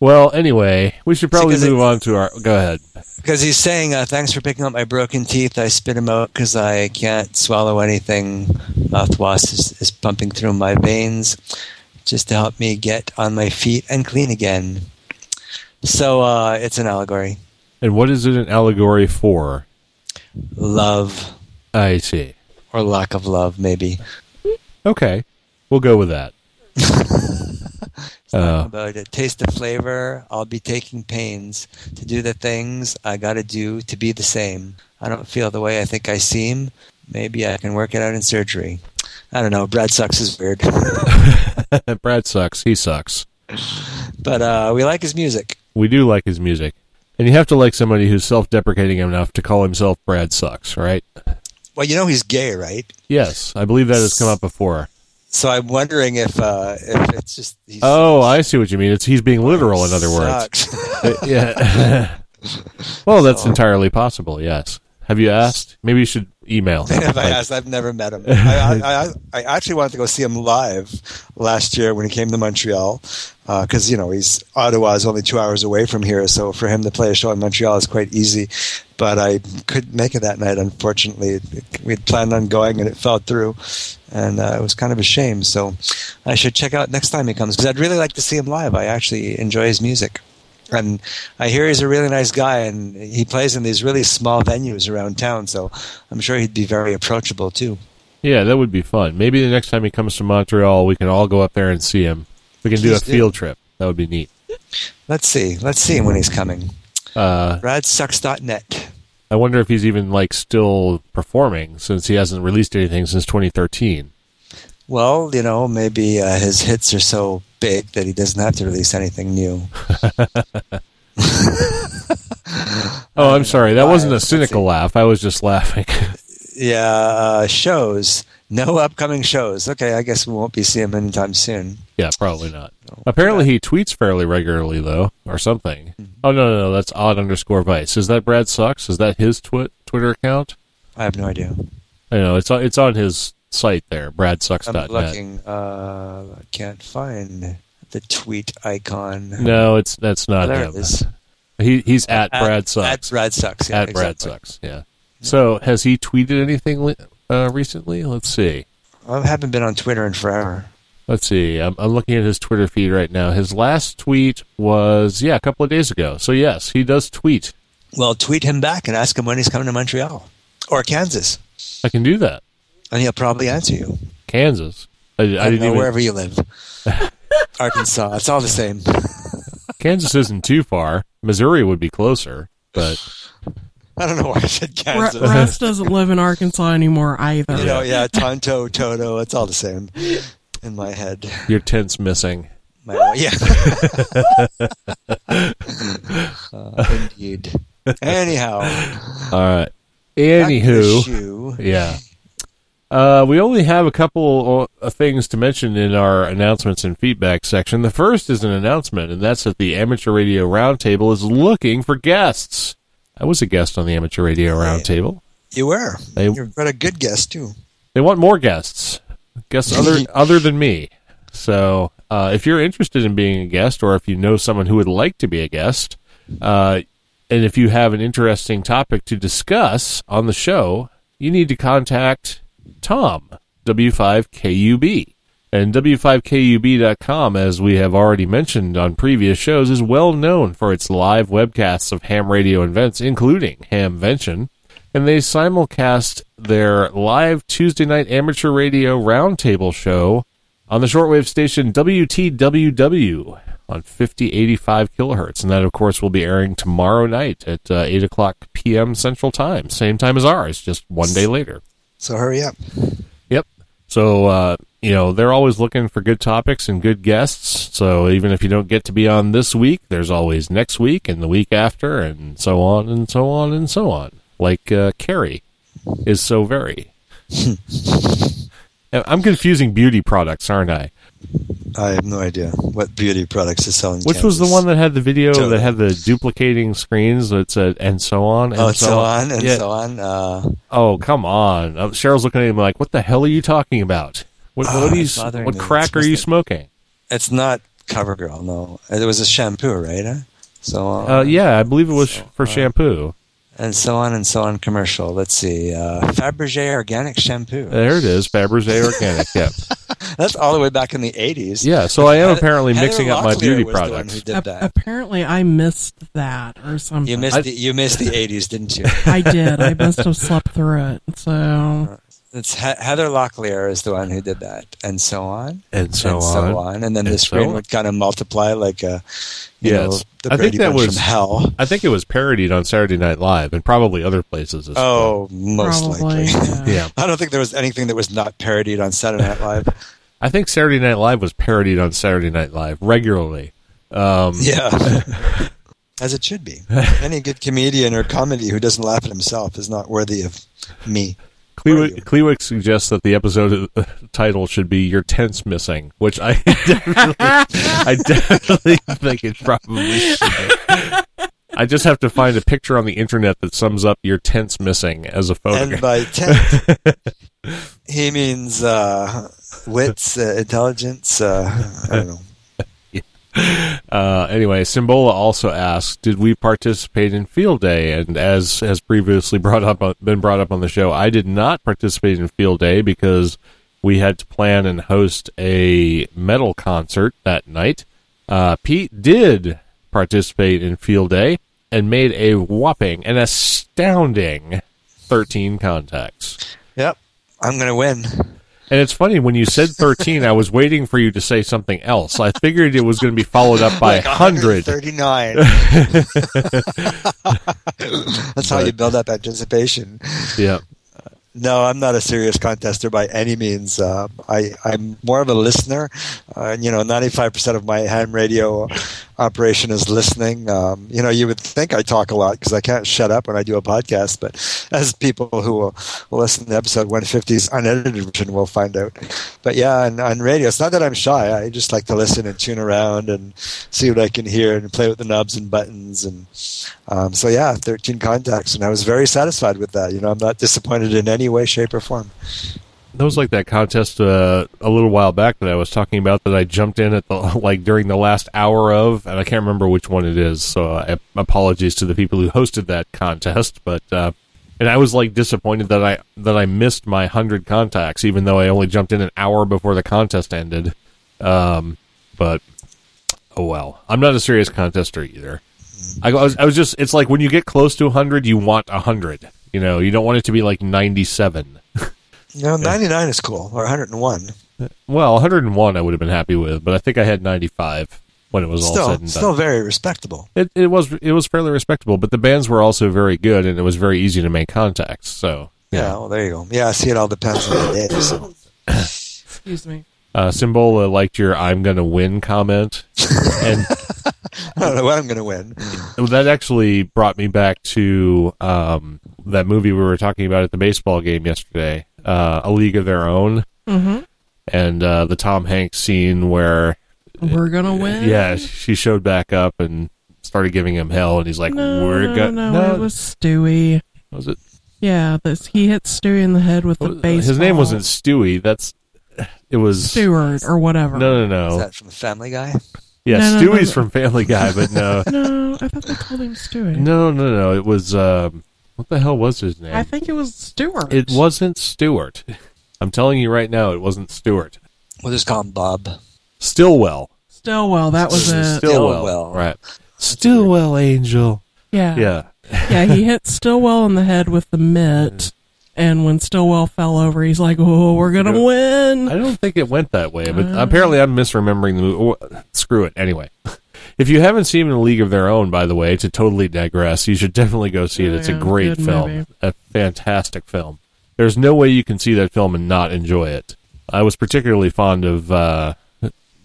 Well, anyway, we should probably because it- move on to our. Go ahead. Because he's saying, uh, "Thanks for picking up my broken teeth. I spit them out because I can't swallow anything. Mouthwash is, is pumping through my veins, just to help me get on my feet and clean again." So uh, it's an allegory. And what is it an allegory for? Love I see. or lack of love, maybe. Okay, we'll go with that. Uh, about it. Taste the flavor. I'll be taking pains to do the things I got to do to be the same. I don't feel the way I think I seem. Maybe I can work it out in surgery. I don't know. Brad sucks is weird, Brad sucks. He sucks. but uh, we like his music. We do like his music, and you have to like somebody who's self-deprecating enough to call himself Brad sucks, right? Well, you know he's gay, right? Yes, I believe that has come up before. So I'm wondering if uh, if it's just he's Oh, I see what you mean. It's he's being literal. In other words, yeah. well, that's entirely possible. Yes. Have you asked? Maybe you should email. if I asked, I've never met him. I, I, I, actually wanted to go see him live last year when he came to Montreal because you know he's Ottawa is only two hours away from here, so for him to play a show in Montreal is quite easy. But I couldn't make it that night, unfortunately. We'd planned on going and it fell through, and uh, it was kind of a shame. So I should check out next time he comes because I'd really like to see him live. I actually enjoy his music. And I hear he's a really nice guy, and he plays in these really small venues around town. So I'm sure he'd be very approachable too. yeah, that would be fun. Maybe the next time he comes to Montreal, we can all go up there and see him. We can do a field trip. That would be neat. Let's see. Let's see him when he's coming. Uh, Bradsucks.net. I wonder if he's even like still performing since he hasn't released anything since 2013. Well, you know, maybe uh, his hits are so big that he doesn't have to release anything new. Oh, I'm sorry. That wasn't a cynical laugh. I was just laughing. Yeah, uh, shows. No upcoming shows. Okay, I guess we won't be seeing him anytime soon. yeah, probably not. Apparently, he tweets fairly regularly though, or something. Mm-hmm. Oh no, no, no, that's odd underscore vice. Is that Brad sucks? Is that his twi- Twitter account? I have no idea. I know it's on, it's on his site there, bradsucks.net. I'm looking. Uh, I can't find the tweet icon. No, it's that's Oh, not there him. it is. He he's at, At- Brad sucks. At Brad sucks. Yeah, at Brad exactly. sucks. Yeah. So has he tweeted anything uh, recently? Let's see. I haven't been on Twitter in forever. Let's see. I'm, I'm looking at his Twitter feed right now. His last tweet was yeah a couple of days ago. So yes, he does tweet. Well, tweet him back and ask him when he's coming to Montreal or Kansas, I can do that. And he'll probably answer you. Kansas. I, I I, didn't don't know even. wherever you live. Arkansas. It's all the same. Kansas isn't too far. Missouri would be closer, but I don't know why I said Ra- Kansas. Russ doesn't live in Arkansas anymore either. you know, yeah, Tonto, Toto. It's all the same in my head. your tent's missing. My, yeah. uh, indeed. Anyhow, All right. back to the Anywho, shoe. yeah. Uh, we only have a couple of things to mention in our announcements and feedback section. The first is an announcement, and that's that the Amateur Radio Roundtable is looking for guests. I was a guest on the Amateur Radio Roundtable. You were. They- You're quite a good guest too. They want more guests, guests other other than me. So, uh, if you're interested in being a guest, or if you know someone who would like to be a guest, uh, and if you have an interesting topic to discuss on the show, you need to contact Tom W5KUB. And W5KUB.com, as we have already mentioned on previous shows, is well known for its live webcasts of ham radio events, including Hamvention and they simulcast their live Tuesday night amateur radio roundtable show on the shortwave station WTWW on 5085 kilohertz. And that, of course, will be airing tomorrow night at uh, 8 o'clock p.m. Central Time, same time as ours, just one day later. So hurry up. Yep. So, uh, you know, they're always looking for good topics and good guests. So even if you don't get to be on this week, there's always next week and the week after and so on and so on and so on. Like uh, Carrie is so very. I'm confusing beauty products, aren't I? I have no idea what beauty products is selling. Which was the one that had the video that had the duplicating screens that said and so on and Oh, so on and Yeah. so on. Uh, Oh, come on. Uh, Cheryl's looking at him like, what the hell are you talking about? What, Oh, what, you, what me. crack It's are you mostly- smoking? it's not CoverGirl, no. It was a shampoo, right? Huh? So on. Uh, yeah, I believe it was So, for uh, shampoo. And so on and so on commercial. Let's see. Uh, Fabergé organic shampoo. There it is, Fabergé Organic. Yep. That's all the way back in the 80s. Yeah, so I am apparently Heather mixing up my beauty was the one products. who did A- apparently, I missed that or something. You missed I- the you missed the 80s, didn't you? I did. I must have slept through it. So It's he- Heather Locklear is the one who did that, and so on, And so and on. so on, and then And the screen on. would kind of multiply like a, you Yes. know, the I think that was- from hell. I think it was parodied on Saturday Night Live and probably other places as well. Oh, most probably. likely. Yeah. Yeah. I don't think there was anything that was not parodied on Saturday Night Live. I think Saturday Night Live was parodied on Saturday Night Live regularly. Um, Yeah. As it should be. Any good comedian or comedy who doesn't laugh at himself is not worthy of me. Clewick suggests that the episode uh, title should be "Your Tent's Missing," which I definitely, I definitely think it probably should. I just have to find a picture on the internet that sums up "Your Tent's Missing" as a photo. And by tent, he means uh, wits, uh, intelligence. Uh, I don't know. Uh, anyway, Simbola also asked, "Did we participate in Field Day?" And as has previously brought up, been brought up on the show, I did not participate in Field Day because we had to plan and host a metal concert that night. Uh, Pete did participate in Field Day and made a whopping, an astounding, thirteen contacts. Yep. I'm going to win. And it's funny when you said thirteen, I was waiting for you to say something else. I figured it was going to be followed up by Like hundred. 139. That's how you build up anticipation. Yeah. No, I'm not a serious contester by any means. Uh, I, I'm more of a listener. Uh, you know, 95% of my ham radio operation is listening. Um, you know, you would think I talk a lot because I can't shut up when I do a podcast, but as people who will, listen to episode 150's unedited version will find out. But yeah, on, on radio, it's not that I'm shy. I just like to listen and tune around and see what I can hear and play with the knobs and buttons. And um, so, yeah, 13 contacts. And I was very satisfied with that. You know, I'm not disappointed in any way, shape, or form. That was like that contest uh, a little while back that I was talking about that I jumped in at the like during the last hour of, and I can't remember which one it is. So uh, apologies to the people who hosted that contest, but uh, and I was like disappointed that I that I missed my hundred contacts, even though I only jumped in an hour before the contest ended. Um, but oh well, I'm not a serious contester either. I, I was I was just it's like when you get close to hundred, you want hundred. You know, you don't want it to be like ninety seven. No, 99 is cool, or 101. Well, 101 I would have been happy with, but I think I had 95 when it was all said Still, and still very respectable. It, it was it was fairly respectable, but the bands were also very good, and it was very easy to make contacts. So, Yeah, well, there you go. Yeah, I see it all depends on the day. So. excuse me. uh, Simbola liked your "I'm gonna win" comment, and I don't know what I'm going to win. that actually brought me back to um, that movie we were talking about at the baseball game yesterday, uh, "A League of Their Own," hmm and uh, the Tom Hanks scene where We're gonna win. yeah, she showed back up and started giving him hell, and he's like, No, "We're no, gonna no, it was Stewie. was it Yeah, this he hit Stewie in the head with the baseball. His name wasn't Stewie. That's it was Stewart or whatever. No, no, no. Is no. that from Family Guy? Yeah, No, no, no, Stewie's no. from Family Guy, but no, No, I thought they called him Stewie. no, no, no. It was um, what the hell was his name? I think it was Stewart. it wasn't Stewart. I'm telling you right now, it wasn't Stewart. We'll just call him Bob. Stilwell. Stilwell. That was it. Stilwell. Stilwell. Right. Stilwell Angel. Yeah. Yeah. yeah, he hit Stilwell in the head with the mitt, and when Stilwell fell over, he's like, "Oh, we're gonna I win." I don't think it went that way, but Uh. apparently I'm misremembering the movie. Oh, Screw it. Anyway, if you haven't seen A League of Their Own, by the way, to totally digress, you should definitely go see it. It's a great film, movie. a fantastic film. There's no way you can see that film and not enjoy it. I was particularly fond of uh,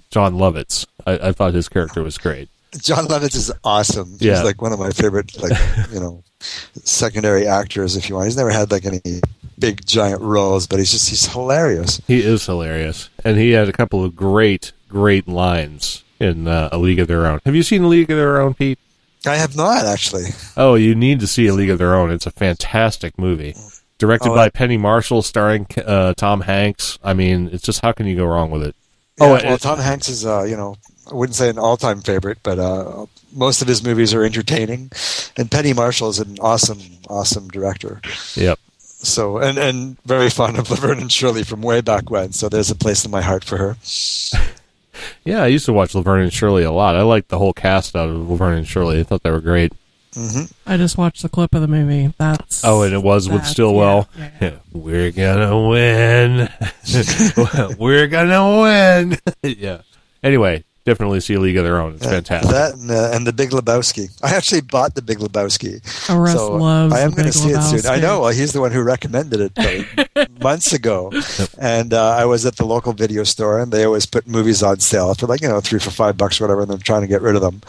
Jon Lovitz. I, I thought his character was great. Jon Lovitz is awesome. He's Yeah. like one of my favorite, like you know, secondary actors. If you want, he's never had like any big giant roles, but he's just he's hilarious. He is hilarious, and he had a couple of great, great lines in uh, A League of Their Own. Have you seen A League of Their Own, Pete? I have not actually. Oh, you need to see A League of Their Own. It's a fantastic movie. Directed Oh, by Penny Marshall, starring uh, Tom Hanks. I mean, it's just how can you go wrong with it? Yeah, Oh, well, it- Tom Hanks is, uh, you know, I wouldn't say an all-time favorite, but uh, most of his movies are entertaining, and Penny Marshall is an awesome, awesome director. Yep. So, and and very fond of Laverne and Shirley from way back when. So there's a place in my heart for her. Yeah, I used to watch Laverne and Shirley a lot. I liked the whole cast out of Laverne and Shirley. I thought they were great. Mm-hmm. I just watched the clip of the movie. That's Oh, and it was with that's- Stilwell. yeah, yeah. We're gonna win. We're gonna win. yeah. Anyway, definitely see a League of Their Own. It's fantastic. That and, uh, and the Big Lebowski. I actually bought the Big Lebowski. Oh, Russ so loves I am going to see it soon. I know. Well, he's the one who recommended it uh, months ago. And uh, I was at the local video store, and they always put movies on sale for like you know three for five bucks, or whatever. And they're trying to get rid of them.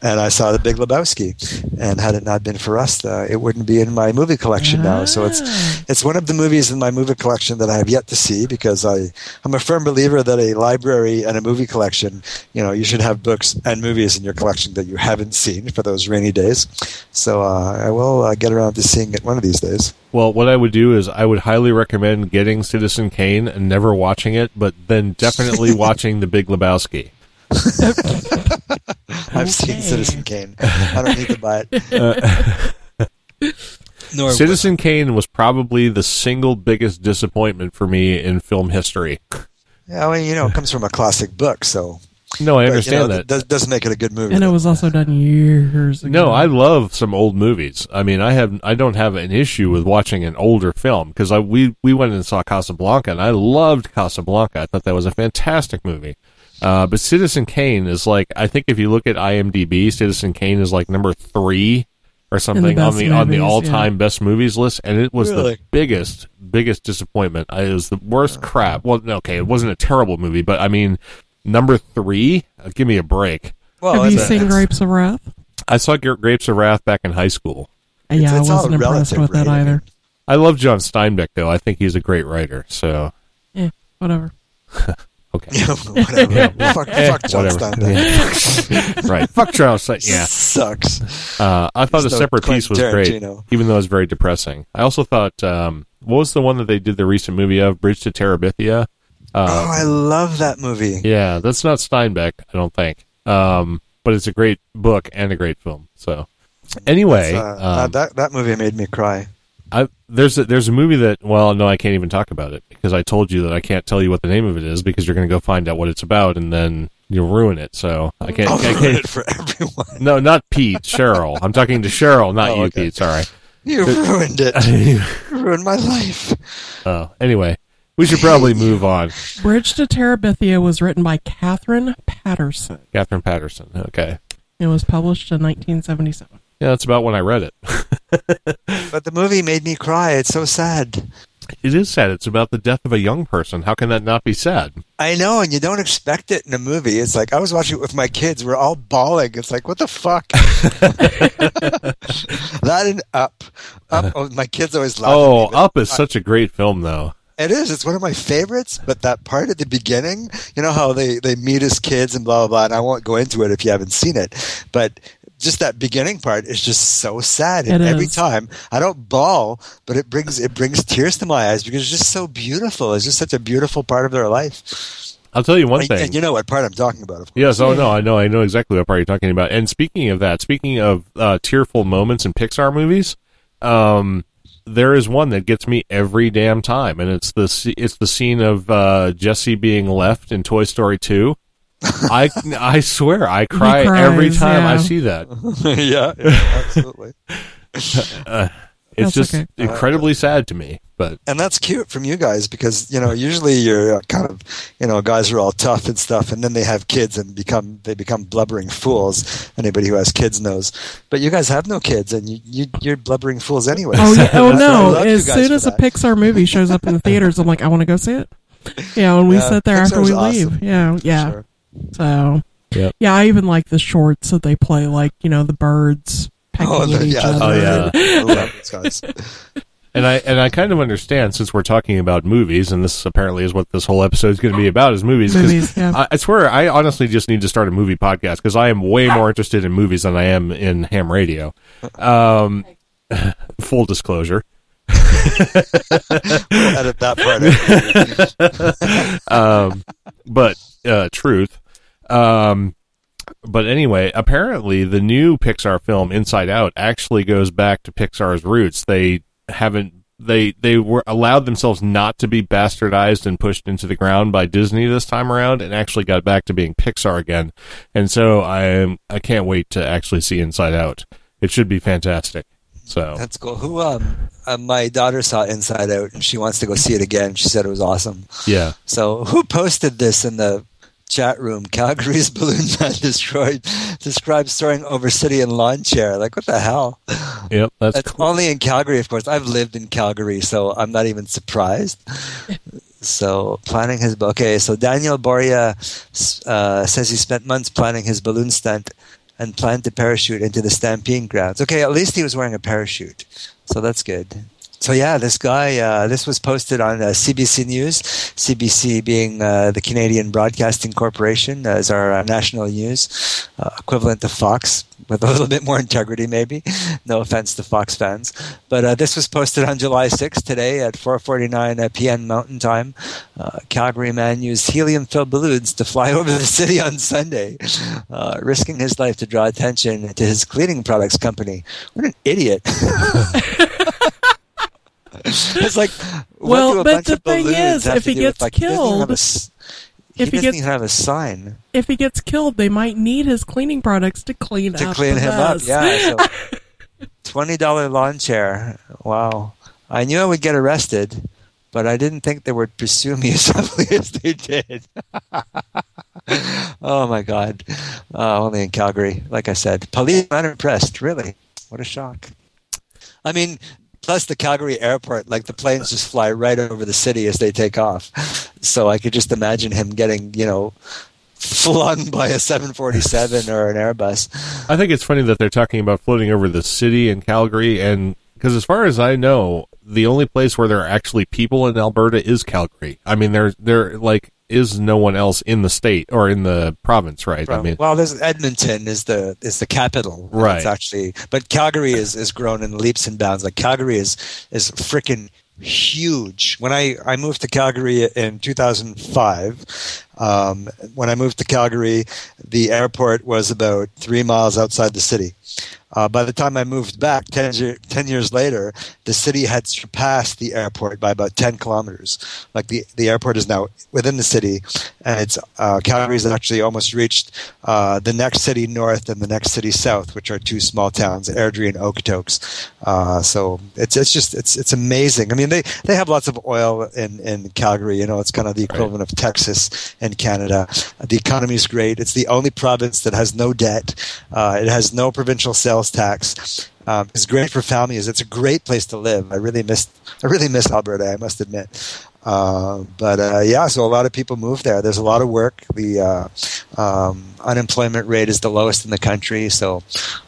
And I saw the Big Lebowski, and had it not been for us, uh, it wouldn't be in my movie collection now. So it's Ah. it's one of the movies in my movie collection that I have yet to see because I I'm a firm believer that a library and a movie collection, you know, you should have books and movies in your collection that you haven't seen for those rainy days. So uh, I will uh, get around to seeing it one of these days. Well, what I would do is I would highly recommend getting Citizen Kane and never watching it, but then definitely watching The Big Lebowski. I've seen Citizen Kane. I don't need to buy it. Nor Citizen Kane was probably the single biggest disappointment for me in film history. Yeah, well, you know, it comes from a classic book, so No, I but, you understand know, that. does, doesn't make it a good movie. And it was also done years ago. No, I love some old movies. I mean, I have I don't have an issue with watching an older film because I we we went and saw Casablanca and I loved Casablanca. I thought that was a fantastic movie. Uh, but Citizen Kane is like I think if you look at IMDb, Citizen Kane is like number three or something on best the on the all time best movies list, and it was Really? the biggest biggest disappointment. It was the worst crap. Well, okay, it wasn't a terrible movie, but I mean, number three. Uh, give me a break. well, Have you it's- seen Grapes of Wrath? I saw Gra- Grapes of Wrath back in high school. yeah, it's I wasn't impressed with it right? Either. I love John Steinbeck though. I think he's a great writer. So Yeah, whatever. okay, Yeah, whatever. fuck, fuck John whatever. Steinbeck. Yeah. right. Fuck John Steinbeck. Yeah. Sucks. Uh, I thought He's a no separate piece was Quentin great, even though it was very depressing. I also thought, um, what was the one that they did the recent movie of, Bridge to Terabithia? Oh, I love that movie. Yeah, that's not Steinbeck, I don't think. Um, but it's a great book and a great film. So anyway, Uh, um, that that movie made me cry. I, there's a, there's a movie that well no I can't even talk about it because I told you that I can't tell you what the name of it is because you're going to go find out what it's about and then you'll ruin it. So I can't. I'll I ruin can't it for everyone. no, not Pete. Cheryl. I'm talking to Cheryl, not Oh, you, okay. Pete. Sorry. You ruined it. You ruined my life. Oh, anyway, we should probably move on. Bridge to Terabithia was written by Katherine Paterson. Katherine Paterson. Okay. It was published in 1977. Yeah, that's about when I read it. But the movie made me cry. It's so sad. It is sad. It's about the death of a young person. How can that not be sad? I know, and you don't expect it in a movie. It's like I was watching it with my kids. We're all bawling. It's like, what the fuck? that and Up. Up. Oh, my kids always laugh. at me, Oh, Up is such a great film, though. It is. It's one of my favorites. But that part at the beginning, you know how they they meet as kids and blah blah blah. And I won't go into it if you haven't seen it. But just that beginning part is just so sad. And It every is. time I don't bawl, but it brings it brings tears to my eyes because it's just so beautiful. It's just such a beautiful part of their life. I'll tell you one And- thing. and you know what part I'm talking about, of course. Yes, oh no, I know, I know exactly what part you're talking about. And speaking of that, speaking of uh, tearful moments in Pixar movies, um, there is one that gets me every damn time, and it's the it's the scene of uh, Jesse being left in Toy Story Two. I I swear I cry cries, every time I see that. yeah, yeah, absolutely. It's That's just okay. incredibly sad to me. But And that's cute from you guys because you know usually you're uh, kind of you know guys are all tough and stuff, and then they have kids and become they become blubbering fools. Anybody who has kids knows, but you guys have no kids, and you, you you're blubbering fools anyway. Oh, yeah. oh no! As soon as a. Pixar movie shows up in the theaters, I'm like, I want to go see it. Yeah, and we Yeah, sit there after we awesome. leave. Yeah, yeah. Sure. So, Yep. yeah, I even like the shorts that they play, like you know the birds pecking Oh, at each yeah. other. Oh, yeah. I love those guys. And I and I kind of understand since we're talking about movies, and this apparently is what this whole episode is going to be about is movies. 'cause Movies, yeah. I, I swear, I honestly just need to start a movie podcast because I am way more interested in movies than I am in ham radio. Um, full disclosure. We'll edit that part. out. um, but uh, truth. Um, but anyway, apparently the new Pixar film Inside Out actually goes back to Pixar's roots. They haven't they they were allowed themselves not to be bastardized and pushed into the ground by Disney this time around and actually got back to being Pixar again. And so I am I can't wait to actually see Inside Out. It should be fantastic. So That's cool. Who? Um, uh, my daughter saw Inside Out, and she wants to go see it again. She said it was awesome. yeah. So, who posted this in the chat room? Calgary's balloon man destroyed. Describes soaring over city in lawn chair. Like, what the hell? Yep, that's, That's cool. only in Calgary, of course. I've lived in Calgary, so I'm not even surprised. so, planning his okay. So Daniel Boria uh, says he spent months planning his balloon stunt and planned to parachute into the stampede grounds. Okay, at least he was wearing a parachute, so that's good. So yeah, this guy. Uh, this was posted on uh, CBC News. CBC being uh, the Canadian Broadcasting Corporation as our uh, national news uh, equivalent to Fox, with a little bit more integrity, maybe. No offense to Fox fans, but uh, this was posted on July 6th today at 4:49 p.m. Mountain Time. Uh, Calgary man used helium-filled balloons to fly over the city on Sunday, uh, risking his life to draw attention to his cleaning products company. What an idiot! it's like, Well, but the thing is, if he do with, gets like, he doesn't even have a killed- if he he doesn't gets- even have a sign If he gets killed, they might need his cleaning products to clean to up clean him up. Yeah, so twenty dollar lawn chair. Wow, I knew I would get arrested, but I didn't think they would pursue me as heavily as they did. oh my god! Uh, only in Calgary, like I said, police unimpressed. Really, what a shock. I mean, plus the Calgary airport, like the planes just fly right over the city as they take off. So I could just imagine him getting, you know, flung by a 747 or an Airbus. I think it's funny that they're talking about floating over the city in Calgary, and because as far as I know, the only place where there are actually people in Alberta is Calgary. I mean, they're they're like is no one else in the state or in the province, right? I mean, well, there's Edmonton is the is the capital, Right. It's actually, but Calgary is is grown in leaps and bounds. Like Calgary is is freaking huge. When I I moved to Calgary in 2005, um, when I moved to Calgary, the airport was about three miles outside the city. Uh, by the time I moved back 10, 10 years later, the city had surpassed the airport by about 10 kilometers. Like the, the airport is now within the city, and it's uh, Calgary's actually almost reached uh, the next city north and the next city south, which are two small towns, Airdrie and Okotoks. Uh, so it's it's just it's it's amazing. I mean, they, they have lots of oil in, in Calgary. You know, it's kind of the equivalent of Texas in Canada. The economy is great. It's the only province that has no debt. Uh, it has no provincial sales tax. Um, it's great for families. It's a great place to live. I really miss I really miss Alberta. I must admit. Uh, but uh, yeah, so a lot of people move there. There's a lot of work. The uh, um, unemployment rate is the lowest in the country, so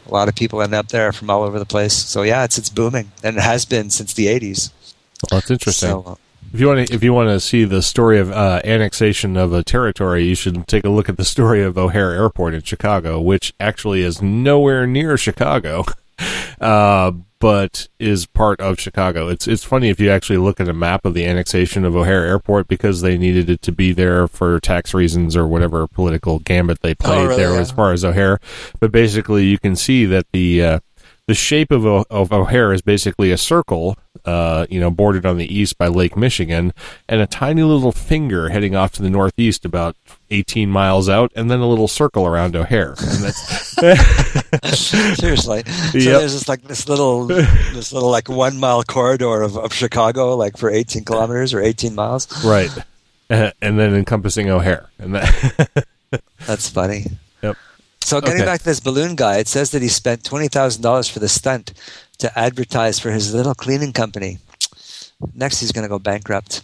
a lot of people end up there from all over the place. So yeah, it's it's booming, and it has been since the '80s. well, that's interesting. So, If you want to, if you want to see the story of uh, annexation of a territory, you should take a look at the story of O'Hare Airport in Chicago, which actually is nowhere near Chicago, uh, but is part of Chicago. It's it's funny if you actually look at a map of the annexation of O'Hare Airport because they needed it to be there for tax reasons or whatever political gambit they played really? there Yeah. as far as O'Hare. But basically, you can see that the uh, the shape of, O- of O'Hare is basically a circle, uh, you know, bordered on the east by Lake Michigan, and a tiny little finger heading off to the northeast about 18 miles out, and then a little circle around O'Hare. And that's, seriously, so Yep. there's just like this little this little like one mile corridor of, of Chicago, like for 18 kilometers or 18 miles. right. Uh, and then encompassing O'Hare. And that, That's funny. Yep. So getting Okay. back to this balloon guy, it says that he spent twenty thousand dollars for the stunt to advertise for his little cleaning company. Next, he's going to go bankrupt.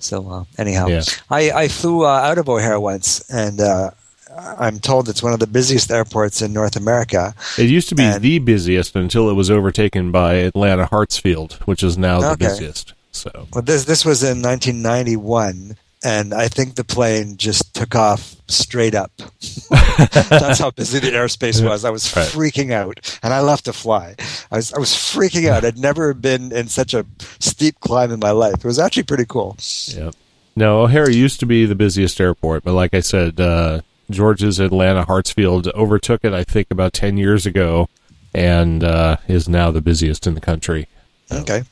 So uh, anyhow, Yeah. I, I flew uh, out of O'Hare once, and uh, I'm told it's one of the busiest airports in North America. It used to be And- the busiest until it was overtaken by Atlanta Hartsfield, which is now the busiest. So Well, this this was in 1991, and I think the plane just took off straight up. That's how busy the airspace was. I was Right. freaking out, and I left to fly. I was I was freaking out. I'd never been in such a steep climb in my life. It was actually pretty cool. yeah. No, O'Hare used to be the busiest airport, but like I said, uh, George's Atlanta Hartsfield overtook it. I think about ten years ago, and uh, is now the busiest in the country. Okay,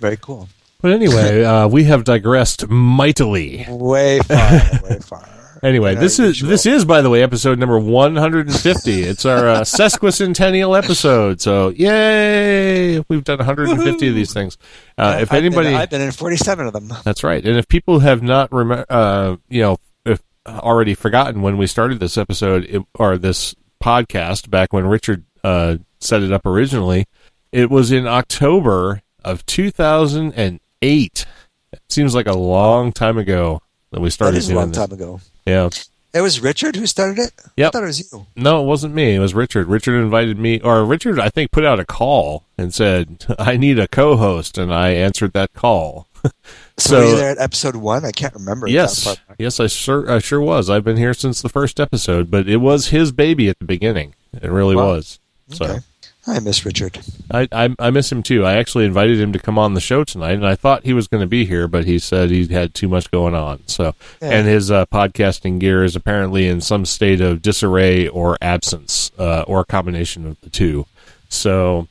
very cool. But anyway, uh, we have digressed mightily. Way far, way far. Anyway, this is usual. this is by the way episode number 150. it's our uh, sesquicentennial episode. So, yay! We've done 150 of these things. Uh, if I've been- anybody I've been in 47 of them. That's right. And if people have not rem- uh, you know, if already forgotten when we started this episode it, or this podcast back when Richard uh, set it up originally, it was in October of 2008. It seems like a long time ago that we That started is a long this. time ago. Yeah. It was Richard who started it. I thought it was you. No, it wasn't me. It was Richard. Richard invited me, or Richard, I think, put out a call and said, "I need a co-host," and I answered that call. So, So- were you there at episode one? I can't remember. Yes, that yes, I sure, I sure was. I've been here since the first episode, but it was his baby at the beginning. It really Wow. was. So Okay. I miss Richard. I, I, I miss him too. I actually invited him to come on the show tonight, and I thought he was going to be here, but he said he had too much going on. So, Yeah. and his uh, podcasting gear is apparently in some state of disarray or absence, uh, or a combination of the two. So,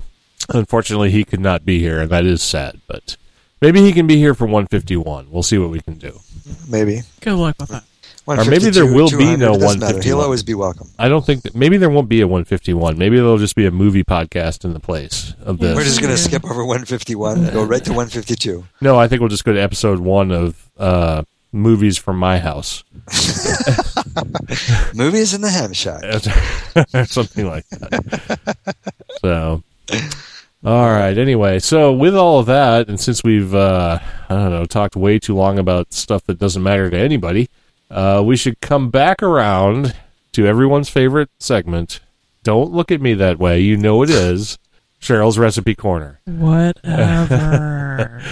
unfortunately, he could not be here, and that is sad. But maybe he can be here for 151. We'll see what we can do. Maybe. Good luck with that. Or maybe there will be no it doesn't matter. 151. He'll always be welcome. I don't think that maybe there won't be a 151. Maybe there'll just be a movie podcast in the place of this. We're just going to Yeah. skip over 151, and go right to 152. No, I think we'll just go to episode one of uh, movies from my house, Movies in the Ham Shack. or something like that. So, all right. Anyway, so with all of that, and since we've uh, I don't know talked way too long about stuff that doesn't matter to anybody, uh, we should come back around to everyone's favorite segment. Don't look at me that way. You know it is Cheryl's recipe corner. Whatever.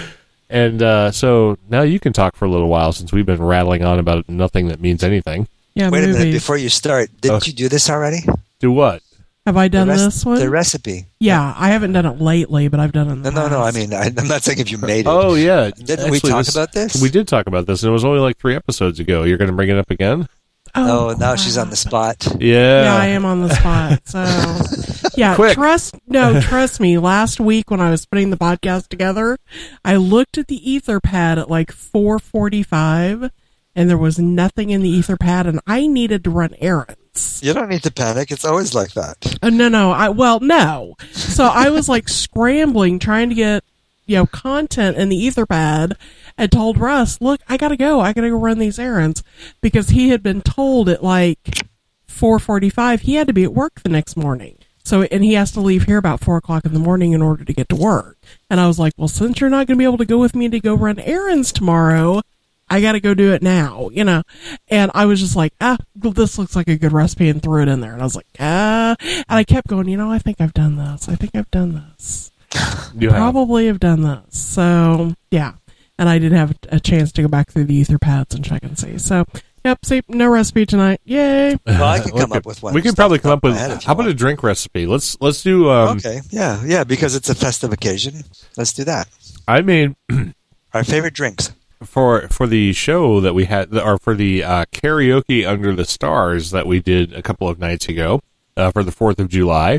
And uh, so now you can talk for a little while since we've been rattling on about nothing that means anything. yeah, Wait a minute before you start. Didn't Okay. you do this already? Do what? Have I done the rec- this one? The recipe. yeah, I haven't done it lately, but I've done it. In No, the no, no. I mean, I, I'm not saying if you made it. Oh yeah, Didn't we talk about this? We did talk about this, and it was only like three episodes ago. You're going to bring it up again? Oh, oh now she's on the spot. Yeah, Yeah, I am on the spot. So, yeah, Quick. trust no, trust me. Last week when I was putting the podcast together, I looked at the Etherpad at like 4:45, and there was nothing in the Etherpad, and I needed to run errands. You don't need to panic. It's always like that. Uh, no, no, I well, no. So I was like scrambling, trying to get you know content in the Etherpad, and told Russ, "Look, I gotta go. I gotta go run these errands," because he had been told at like four forty-five he had to be at work the next morning. So and he has to leave here about four o'clock in the morning in order to get to work. And I was like, "Well, since you're not gonna be able to go with me to go run errands tomorrow." I got to go do it now, you know. And I was just like, ah, this looks like a good recipe, and threw it in there. And I was like, ah, and I kept going, you know, I think I've done this. I think I've done this. You. Probably have done this. So yeah, and I did have a chance to go back through the ether pads and check and see. So yep, see, no recipe tonight. Yay! Well, I can We come could- up with one. We could probably come up with. my head How about a drink recipe? Let's let's do. Um, Okay, yeah, yeah, because it's a festive occasion. Let's do that. I made Our favorite drinks. For for the show that we had, or for the uh, karaoke under the stars that we did a couple of nights ago uh, for the Fourth of July.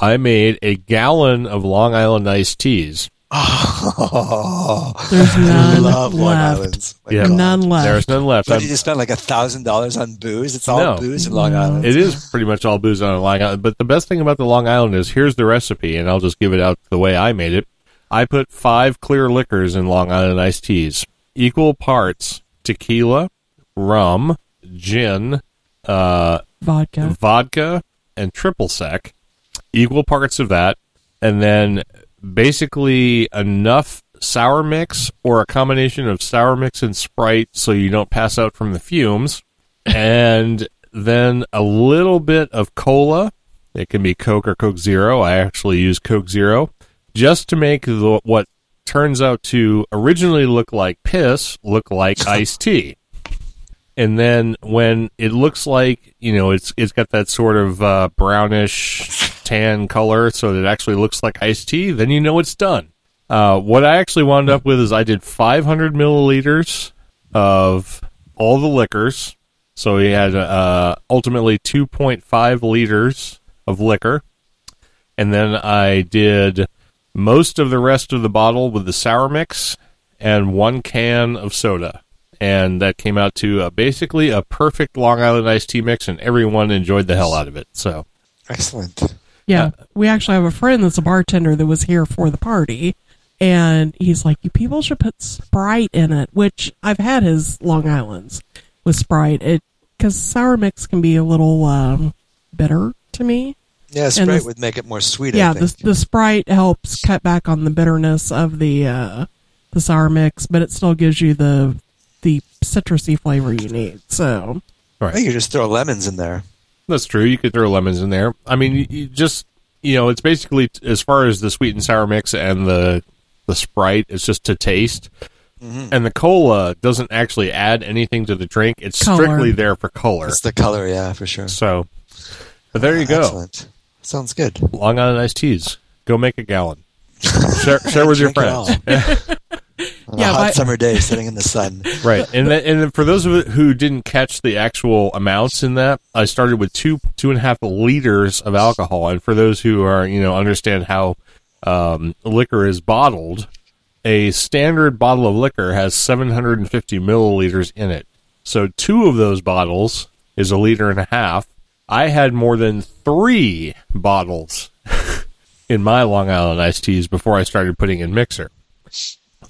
I made a gallon of Long Island iced teas. Oh, There's none love Long left. Island's. Yeah. None left. There's none left. But I'm- you just spent like a thousand dollars on booze. It's all No. booze in Long Island. It is pretty much all booze on Long Island. But the best thing about the Long Island is here's the recipe, and I'll just give it out the way I made it. I put five clear liquors in Long Island iced teas, equal parts tequila, rum, gin, uh, Vodka. vodka, and triple sec, equal parts of that, and then basically enough sour mix or a combination of sour mix and Sprite so you don't pass out from the fumes. and then a little bit of cola. It can be Coke or Coke Zero. I actually use Coke Zero just to make the, what turns out to originally look like piss look like iced tea. And then when it looks like you know it's it's got that sort of uh, brownish tan color, so it actually looks like iced tea, then you know it's done. Uh, what I actually wound up with is I did 500 milliliters of all the liquors. So we had uh, ultimately 2.5 liters of liquor. And then I did most of the rest of the bottle with the sour mix and one can of soda. And that came out to uh, basically a perfect Long Island iced tea mix, and everyone enjoyed the hell out of it. So, Excellent. Yeah, Uh, we actually have a friend that's a bartender that was here for the party, and he's like, "You people should put Sprite in it." Which I've had his Long Island's with Sprite, it because sour mix can be a little um, bitter to me. Yeah, And Sprite this- would make it more sweet. yeah, I the think. the Sprite helps cut back on the bitterness of the uh, the sour mix, but it still gives you the the citrusy flavor you need. So I think you just throw lemons in there. That's true. You could throw lemons in there. I mean, you, you just you know, it's basically as far as the sweet and sour mix and the the Sprite, it's just to taste. And the cola doesn't actually add anything to the drink. It's Color. strictly there for color. It's the color, yeah, for sure. So, but there you go. Excellent. Sounds good. Long Island iced teas. Go make a gallon. share, share with your Drink it all. friends. On Yeah, a hot but- summer day, sitting in the sun. right. And then, and then for those of you who didn't catch the actual amounts in that, I started with two two and a half liters of alcohol. And for those who are you know understand how um, liquor is bottled, a standard bottle of liquor has 750 milliliters in it. So two of those bottles is a liter and a half. I had more than three bottles in my Long Island iced teas before I started putting in mixer.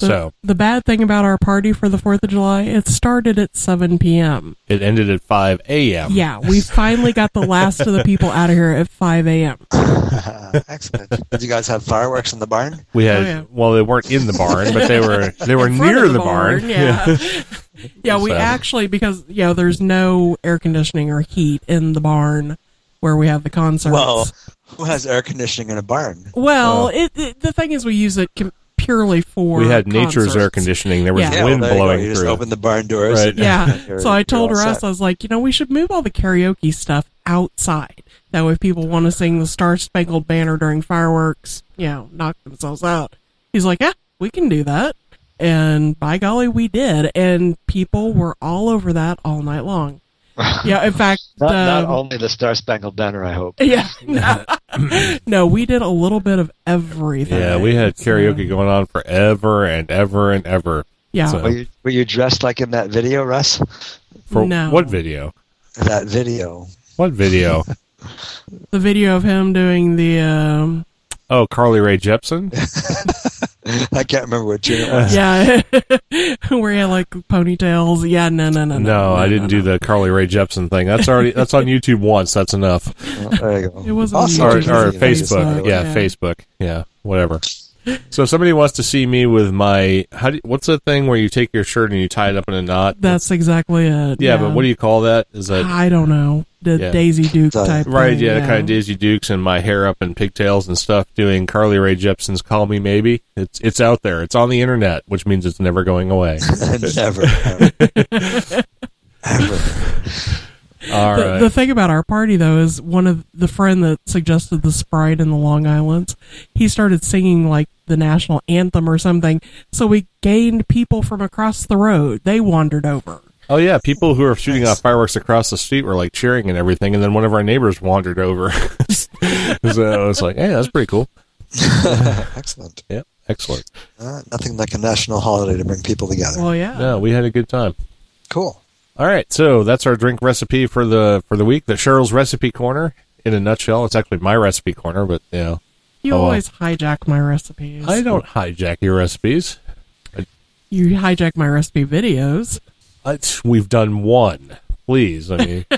The, So the bad thing about our party for the Fourth of July, it started at seven p.m. it ended at 5 a.m. Yeah, we finally got the last of the people out of here at 5 a.m. Excellent. Did you guys have fireworks in the barn? We had Oh, yeah. well, they weren't in the barn, but they were they were near of the, barn. Yeah. yeah, we So- actually, because, you know, there's no air conditioning or heat in the barn where we have the concerts. Well, who has air conditioning in a barn? Well, it, it, the thing is, we use it com- purely for. We had nature's concerts. air conditioning. There was Yeah. wind well, there you go. blowing You just through. open the barn doors. Right. Yeah. So I told all Russ. I was like, you know, we should move all the karaoke stuff outside. That way, if people want to sing the Star Spangled Banner during fireworks, you know, knock themselves out. He's like, yeah, we can do that. And by golly, we did. And people were all over that all night long. Yeah, in fact, Not, not um, only the Star Spangled Banner, I hope. yeah, no, no, we did a little bit of everything. Yeah, we had karaoke going on forever and ever and ever. Yeah, So- Were you, were you dressed like in that video, Russ? For No. what video? that video. What video? the video of him doing the um, oh, Carly Rae Jepsen. I can't remember what tune it was. yeah, where he had like ponytails. Yeah, no, no, no, no. No, I didn't do the Carly Rae Jepsen thing. That's already that's on YouTube once. That's enough. Well, there you go. It wasn't Also, Or, YouTube, or it Facebook. Facebook, Yeah, yeah. Facebook. Yeah, whatever. So if somebody wants to see me with my how do, what's the thing where you take your shirt and you tie it up in a knot? That's exactly it. yeah, but what do you call that? Is that I don't know. The Yeah. Daisy Duke type. Right, thing, yeah, the kind of Daisy Dukes and my hair up in pigtails and stuff. Doing Carly Rae Jepsen's "Call Me Maybe." It's it's out there. It's on the internet, which means it's never going away. Never. Ever. Ever. All the, right. the thing about our party though is one of the friend that suggested the Sprite in the Long Islands, he started singing like the national anthem or something. So we gained people from across the road. They wandered over. oh yeah, people who are shooting off fireworks across the street were like cheering and everything, and then one of our neighbors wandered over. so I was like, "Hey, that's pretty cool." Excellent. Yeah, excellent. Uh, nothing like a national holiday to bring people together. Well, yeah. No, we had a good time. Cool. All right, so that's our drink recipe for the for the week. The Cheryl's recipe corner. In a nutshell, it's actually my recipe corner, but you know, You Oh, well. always hijack my recipes. I don't hijack your recipes. You hijack my recipe videos. It's, we've done one. Please, I mean.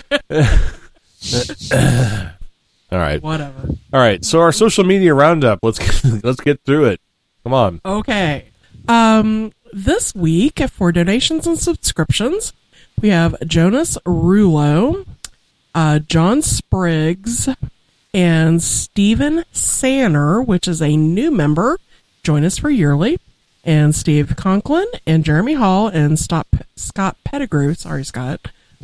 All right, Whatever. all right. So our social media roundup. Let's let's get through it. Come on. Okay. Um, this week for donations and subscriptions, we have Jonas Rulo, uh, John Spriggs, and Stephen Sanner, which is a new member. Join us for yearly. And Steve Conklin and Jeremy Hall and Scott, Scott Pettigrew, sorry, Scott,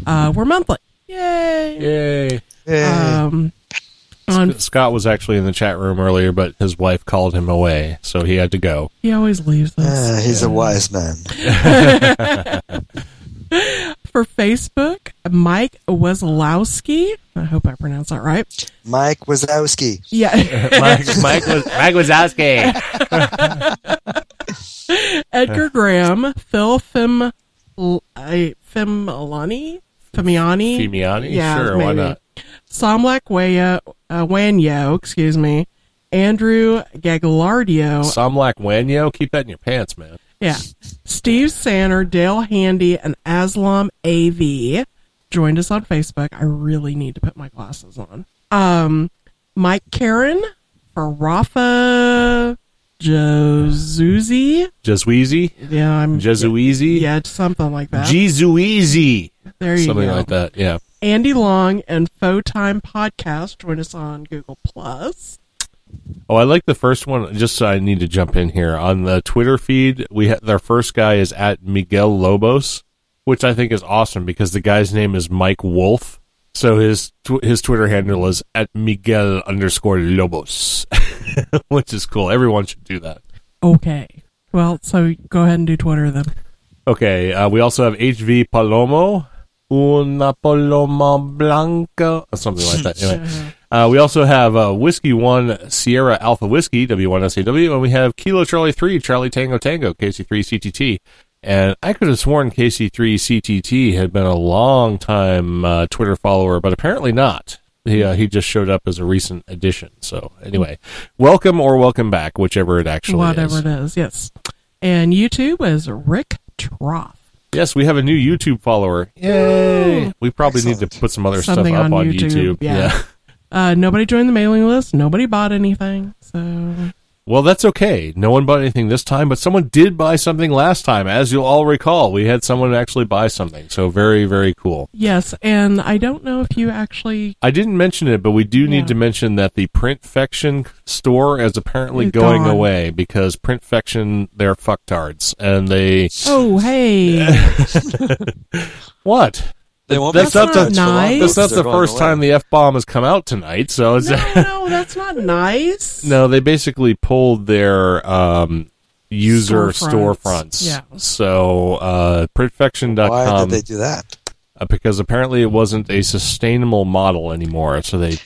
uh, were monthly. Yay! Yay. Um, on, Scott was actually in the chat room earlier, but his wife called him away, so he had to go. he always leaves us. Uh, he's a wise man. For Facebook, Mike Weslowski. I hope I pronounced that right. Mike Wazowski. Yeah. Mike, Mike, was, Mike Wazowski. Edgar Graham, Phil Fim, I Fimilani, Fimiani, Fimiani? yeah, Sure, why not? Samlak Waya, uh, Wanyo, excuse me, Andrew Gagliardio, Somlak Wanyo, keep that in your pants, man. Yeah, Steve Sanner, Dale Handy, and Aslam AV joined us on Facebook. I really need to put my glasses on. Um, Mike Karen for Rafa Jozuzi. Jesueezy? Yeah, I'm Jesueezy? Yeah, something like that. Jesueezy. there you go. Something go. like that, yeah. Andy Long and Faux Time Podcast join us on Google Plus. Oh, I like the first one. Just so I need to jump in here on the Twitter feed. We ha- their first guy is at Miguel Lobos, which I think is awesome because the guy's name is Mike Wolf. So his tw- his Twitter handle is at Miguel underscore Lobos, which is cool. Everyone should do that. Okay. Well, so go ahead and do Twitter then. Okay, uh, we also have HV Palomo, una paloma blanca, or something like that. Anyway, uh, we also have uh, Whiskey One Sierra Alpha Whiskey W1SAW, and we have Kilo Charlie Three Charlie Tango Tango KC3 CTT. And I could have sworn KC3 CTT had been a long time uh, Twitter follower, but apparently not. He uh, he just showed up as a recent addition. So anyway, welcome or welcome back, whichever it actually Whatever is. it is, yes. And YouTube is Rick Troff. Yes, we have a new YouTube follower. Yay! We probably need to put some other Something stuff up on on YouTube, YouTube. yeah. Uh, nobody joined the mailing list. Nobody bought anything. So Well, that's okay. No one bought anything this time, but someone did buy something last time. As you'll all recall, we had someone actually buy something. So very, very cool. yes, and I don't know if you actually I didn't mention it, but we do Yeah. need to mention that the Printfection store is apparently It's going gone. away because Printfection, they're fucktards. And they. Oh, hey. What? They won't That's be not friends the- for nice. That's not the first away. time the F bomb has come out tonight, so it's. no, no, that's not nice. No, they basically pulled their um, user Storefronts. storefronts. Yeah. So uh, Why did they do that? uh, because apparently it wasn't a sustainable model anymore. So they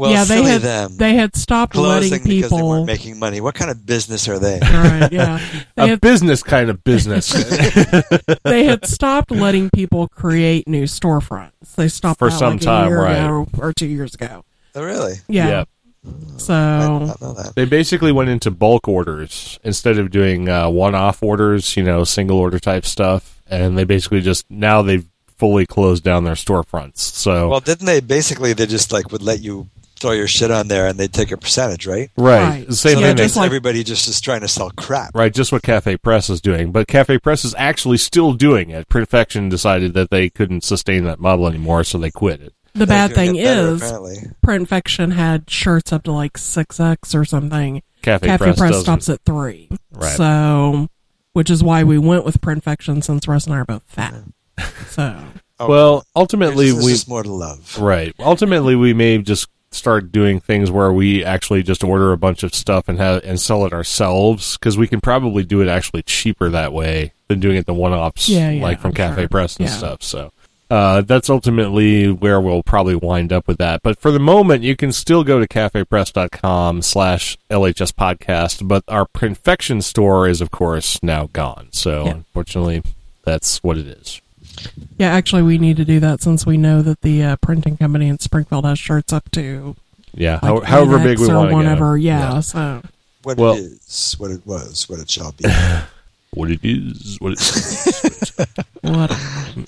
Well, yeah, they silly had them. they had stopped closing letting because they people. weren't making money. What kind of business are they? right, yeah, they a had, business kind of business they had stopped letting people create new storefronts. They stopped For that some like a time, year right. ago or two years ago. oh, really? Yeah. Yeah. So not know that. They basically went into bulk orders instead of doing uh, one-off orders, you know, single order type stuff, and they basically just now they've fully closed down their storefronts. So Well, didn't they basically they just like would let you throw your shit on there and they'd take a percentage, right? right, Right. same so thing. just like- everybody just is trying to sell crap. Right, just what Cafe Press is doing. But Cafe Press is actually still doing it. Printfection decided that they couldn't sustain that model anymore, so they quit it. the They're bad thing better, is, apparently. Printfection had shirts up to like six X or something. Cafe, Cafe Press, Press, stops at three. Right. So, which is why we went with Printfection since Russ and I are both fat. So, Oh, Well, ultimately, there's we more to love. right. Ultimately, we may just start doing things where we actually just order a bunch of stuff and have and sell it ourselves because we can probably do it actually cheaper that way than doing it the one-offs Yeah, yeah, like from I'm Cafe sure. Press and Yeah. stuff. So. Uh, that's ultimately where we'll probably wind up with that. But for the moment, you can still go to cafepress.com slash LHS podcast, but our Printfection store is, of course, now gone. So, unfortunately, that's what it is. Yeah, actually, we need to do that since we know that the uh, printing company in Springfield has shirts up to Yeah, like how, however big we or want to whatever. get. 'em. Yeah, so What Well- it is, what it was, what it shall be. What it is, what it is. what?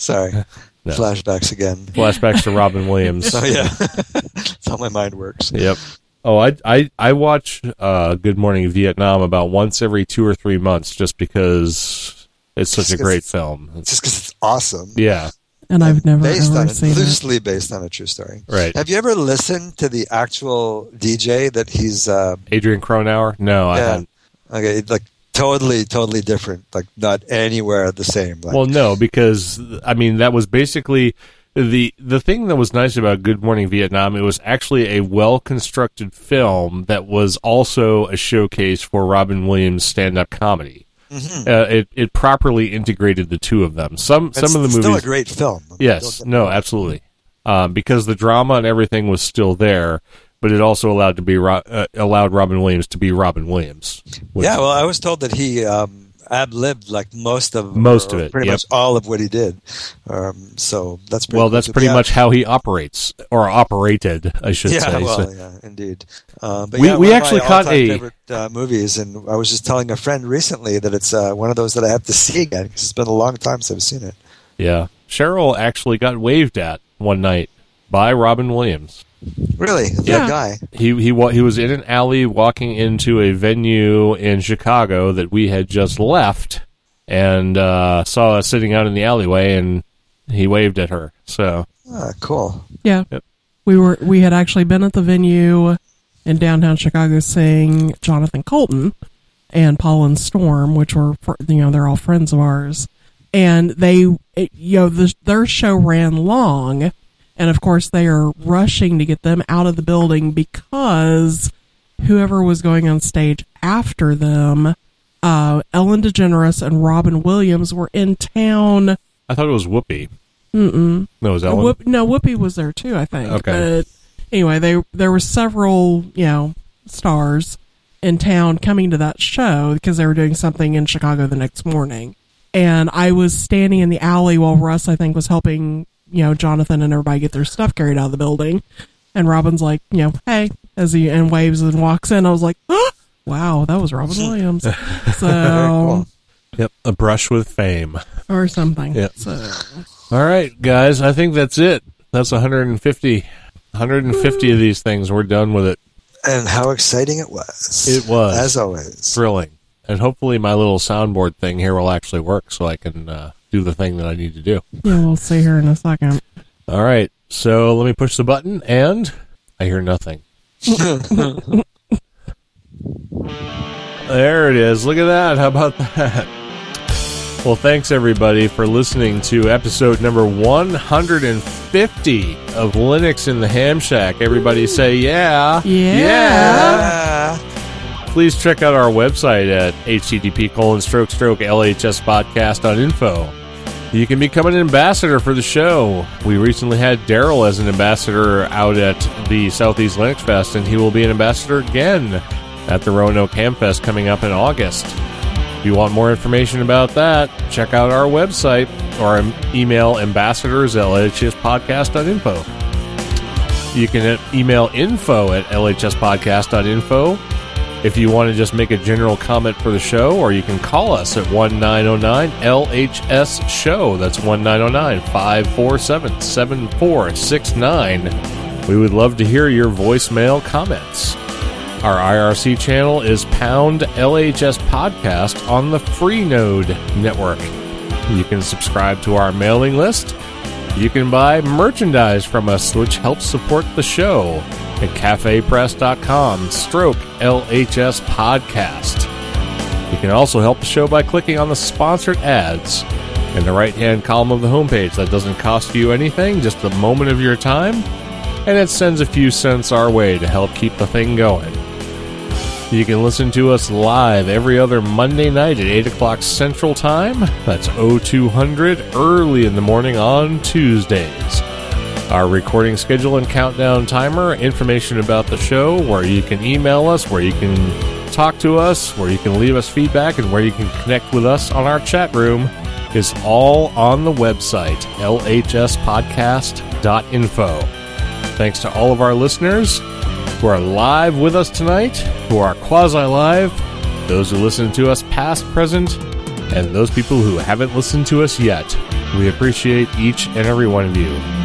Sorry. No. Flashbacks again. Flashbacks to Robin Williams. So yeah, that's how my mind works. Yep. Oh, I I I watch uh, Good Morning Vietnam about once every two or three months, just because it's such a Just 'cause great it's- film. Just because it's awesome. Yeah, And I've never based ever on it, seen it. loosely based on a true story. right. Have you ever listened to the actual DJ that he's? Uh, Adrian Cronauer? No, I haven't. okay, like totally, totally different. Like not anywhere the same. Like, Well, no, because I mean that was basically the the thing that was nice about Good Morning Vietnam. It was actually a well constructed film that was also a showcase for Robin Williams stand up comedy. Mhm. Uh, it it properly integrated the two of them. Some It's some of the movies still a great film. Yes, no, absolutely. Um, because the drama and everything was still there, but it also allowed to be Ro- uh, allowed Robin Williams to be Robin Williams. which- Yeah, well, I was told that he um, ad libbed like most of Most of it, pretty yep. much all of what he did. Um, so that's pretty well, that's pretty much how he operates or operated, I should yeah, say. well, So- yeah, indeed. Uh, but We- yeah, we one of actually my caught a- favorite uh, movies, and I was just telling a friend recently that it's uh, one of those that I have to see again because it's been a long time since I've seen it. yeah, Cheryl actually got waved at one night by Robin Williams. Really, that Yeah. guy. He he wa- he was in an alley walking into a venue in Chicago that we had just left, and uh, saw us sitting out in the alleyway, and he waved at her. So Ah, cool. Yeah. Yep. We were we had actually been at the venue in downtown Chicago seeing Jonathan Coulton and Paul and Storm, which were you know they're all friends of ours, and they it, you know the, their show ran long, and of course they are rushing to get them out of the building because whoever was going on stage after them, uh, Ellen DeGeneres and Robin Williams were in town. I thought it was Whoopi. Mm-mm. No, it was Ellen. Whoop, no, Whoopi was there too, I think. Okay. But anyway, they there were several, you know, stars in town coming to that show because they were doing something in Chicago the next morning. And I was standing in the alley while Russ, I think, was helping, you know, Jonathan and everybody get their stuff carried out of the building. And Robin's like, you know, hey, as he and waves and walks in. I was like, wow, that was Robin Williams. So, Yep, a brush with fame. or something. Yep. So, All right, guys, I think that's it. That's 150. 150 of these things. We're done with it. And how exciting it was. It was. As always. Thrilling. And hopefully my little soundboard thing here will actually work so I can uh, do the thing that I need to do. yeah, we'll see here in a second. All right, so let me push the button, and I hear nothing. there it is. Look at that. How about that? Well, thanks everybody for listening to episode number 150 of Linux in the Ham Shack. Everybody say yeah. Yeah. Ah, Please check out our website at http colon stroke stroke lhspodcast.info. You can become an ambassador for the show. We recently had Daryl as an ambassador out at the Southeast Linux Fest, and he will be an ambassador again at the Roanoke Ham Fest coming up in August. If you want more information about that, check out our website or email ambassadors at lhspodcast.info. You can uh, email info at lhspodcast.info if you want to just make a general comment for the show, or you can call us at 1909 LHS Show. That's 1909 547 7469. We would love to hear your voicemail comments. Our IRC channel is Pound LHS Podcast on the Freenode Network. You can subscribe to our mailing list. You can buy merchandise from us, which helps support the show at cafepress.com stroke LHS podcast. You can also help the show by clicking on the sponsored ads in the right hand column of the homepage. That doesn't cost you anything, just a moment of your time, and it sends a few cents our way to help keep the thing going. You can listen to us live every other Monday night at 8 o'clock Central Time. That's 0200 early in the morning on Tuesdays. Our recording schedule and countdown timer, information about the show, where you can email us, where you can talk to us, where you can leave us feedback, and where you can connect with us on our chat room is all on the website, lhspodcast.info. Thanks to all of our listeners who are live with us tonight, who are quasi live, those who listen to us past, present, and those people who haven't listened to us yet. We appreciate each and every one of you.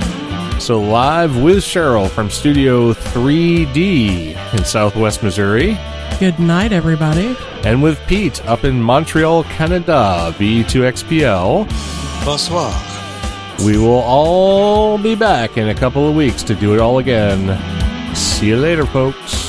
So, live with Cheryl from Studio 3D in Southwest Missouri, Good night, everybody. and with Pete up in Montreal, Canada, V2XPL. Bonsoir. We will all be back in a couple of weeks to do it all again. See you later, folks.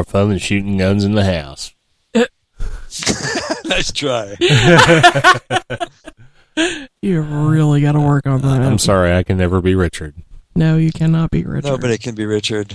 More fun than shooting guns in the house. nice try. You really got to work on that. I'm sorry, I can never be Richard. No, you cannot be Richard. Nobody can be Richard.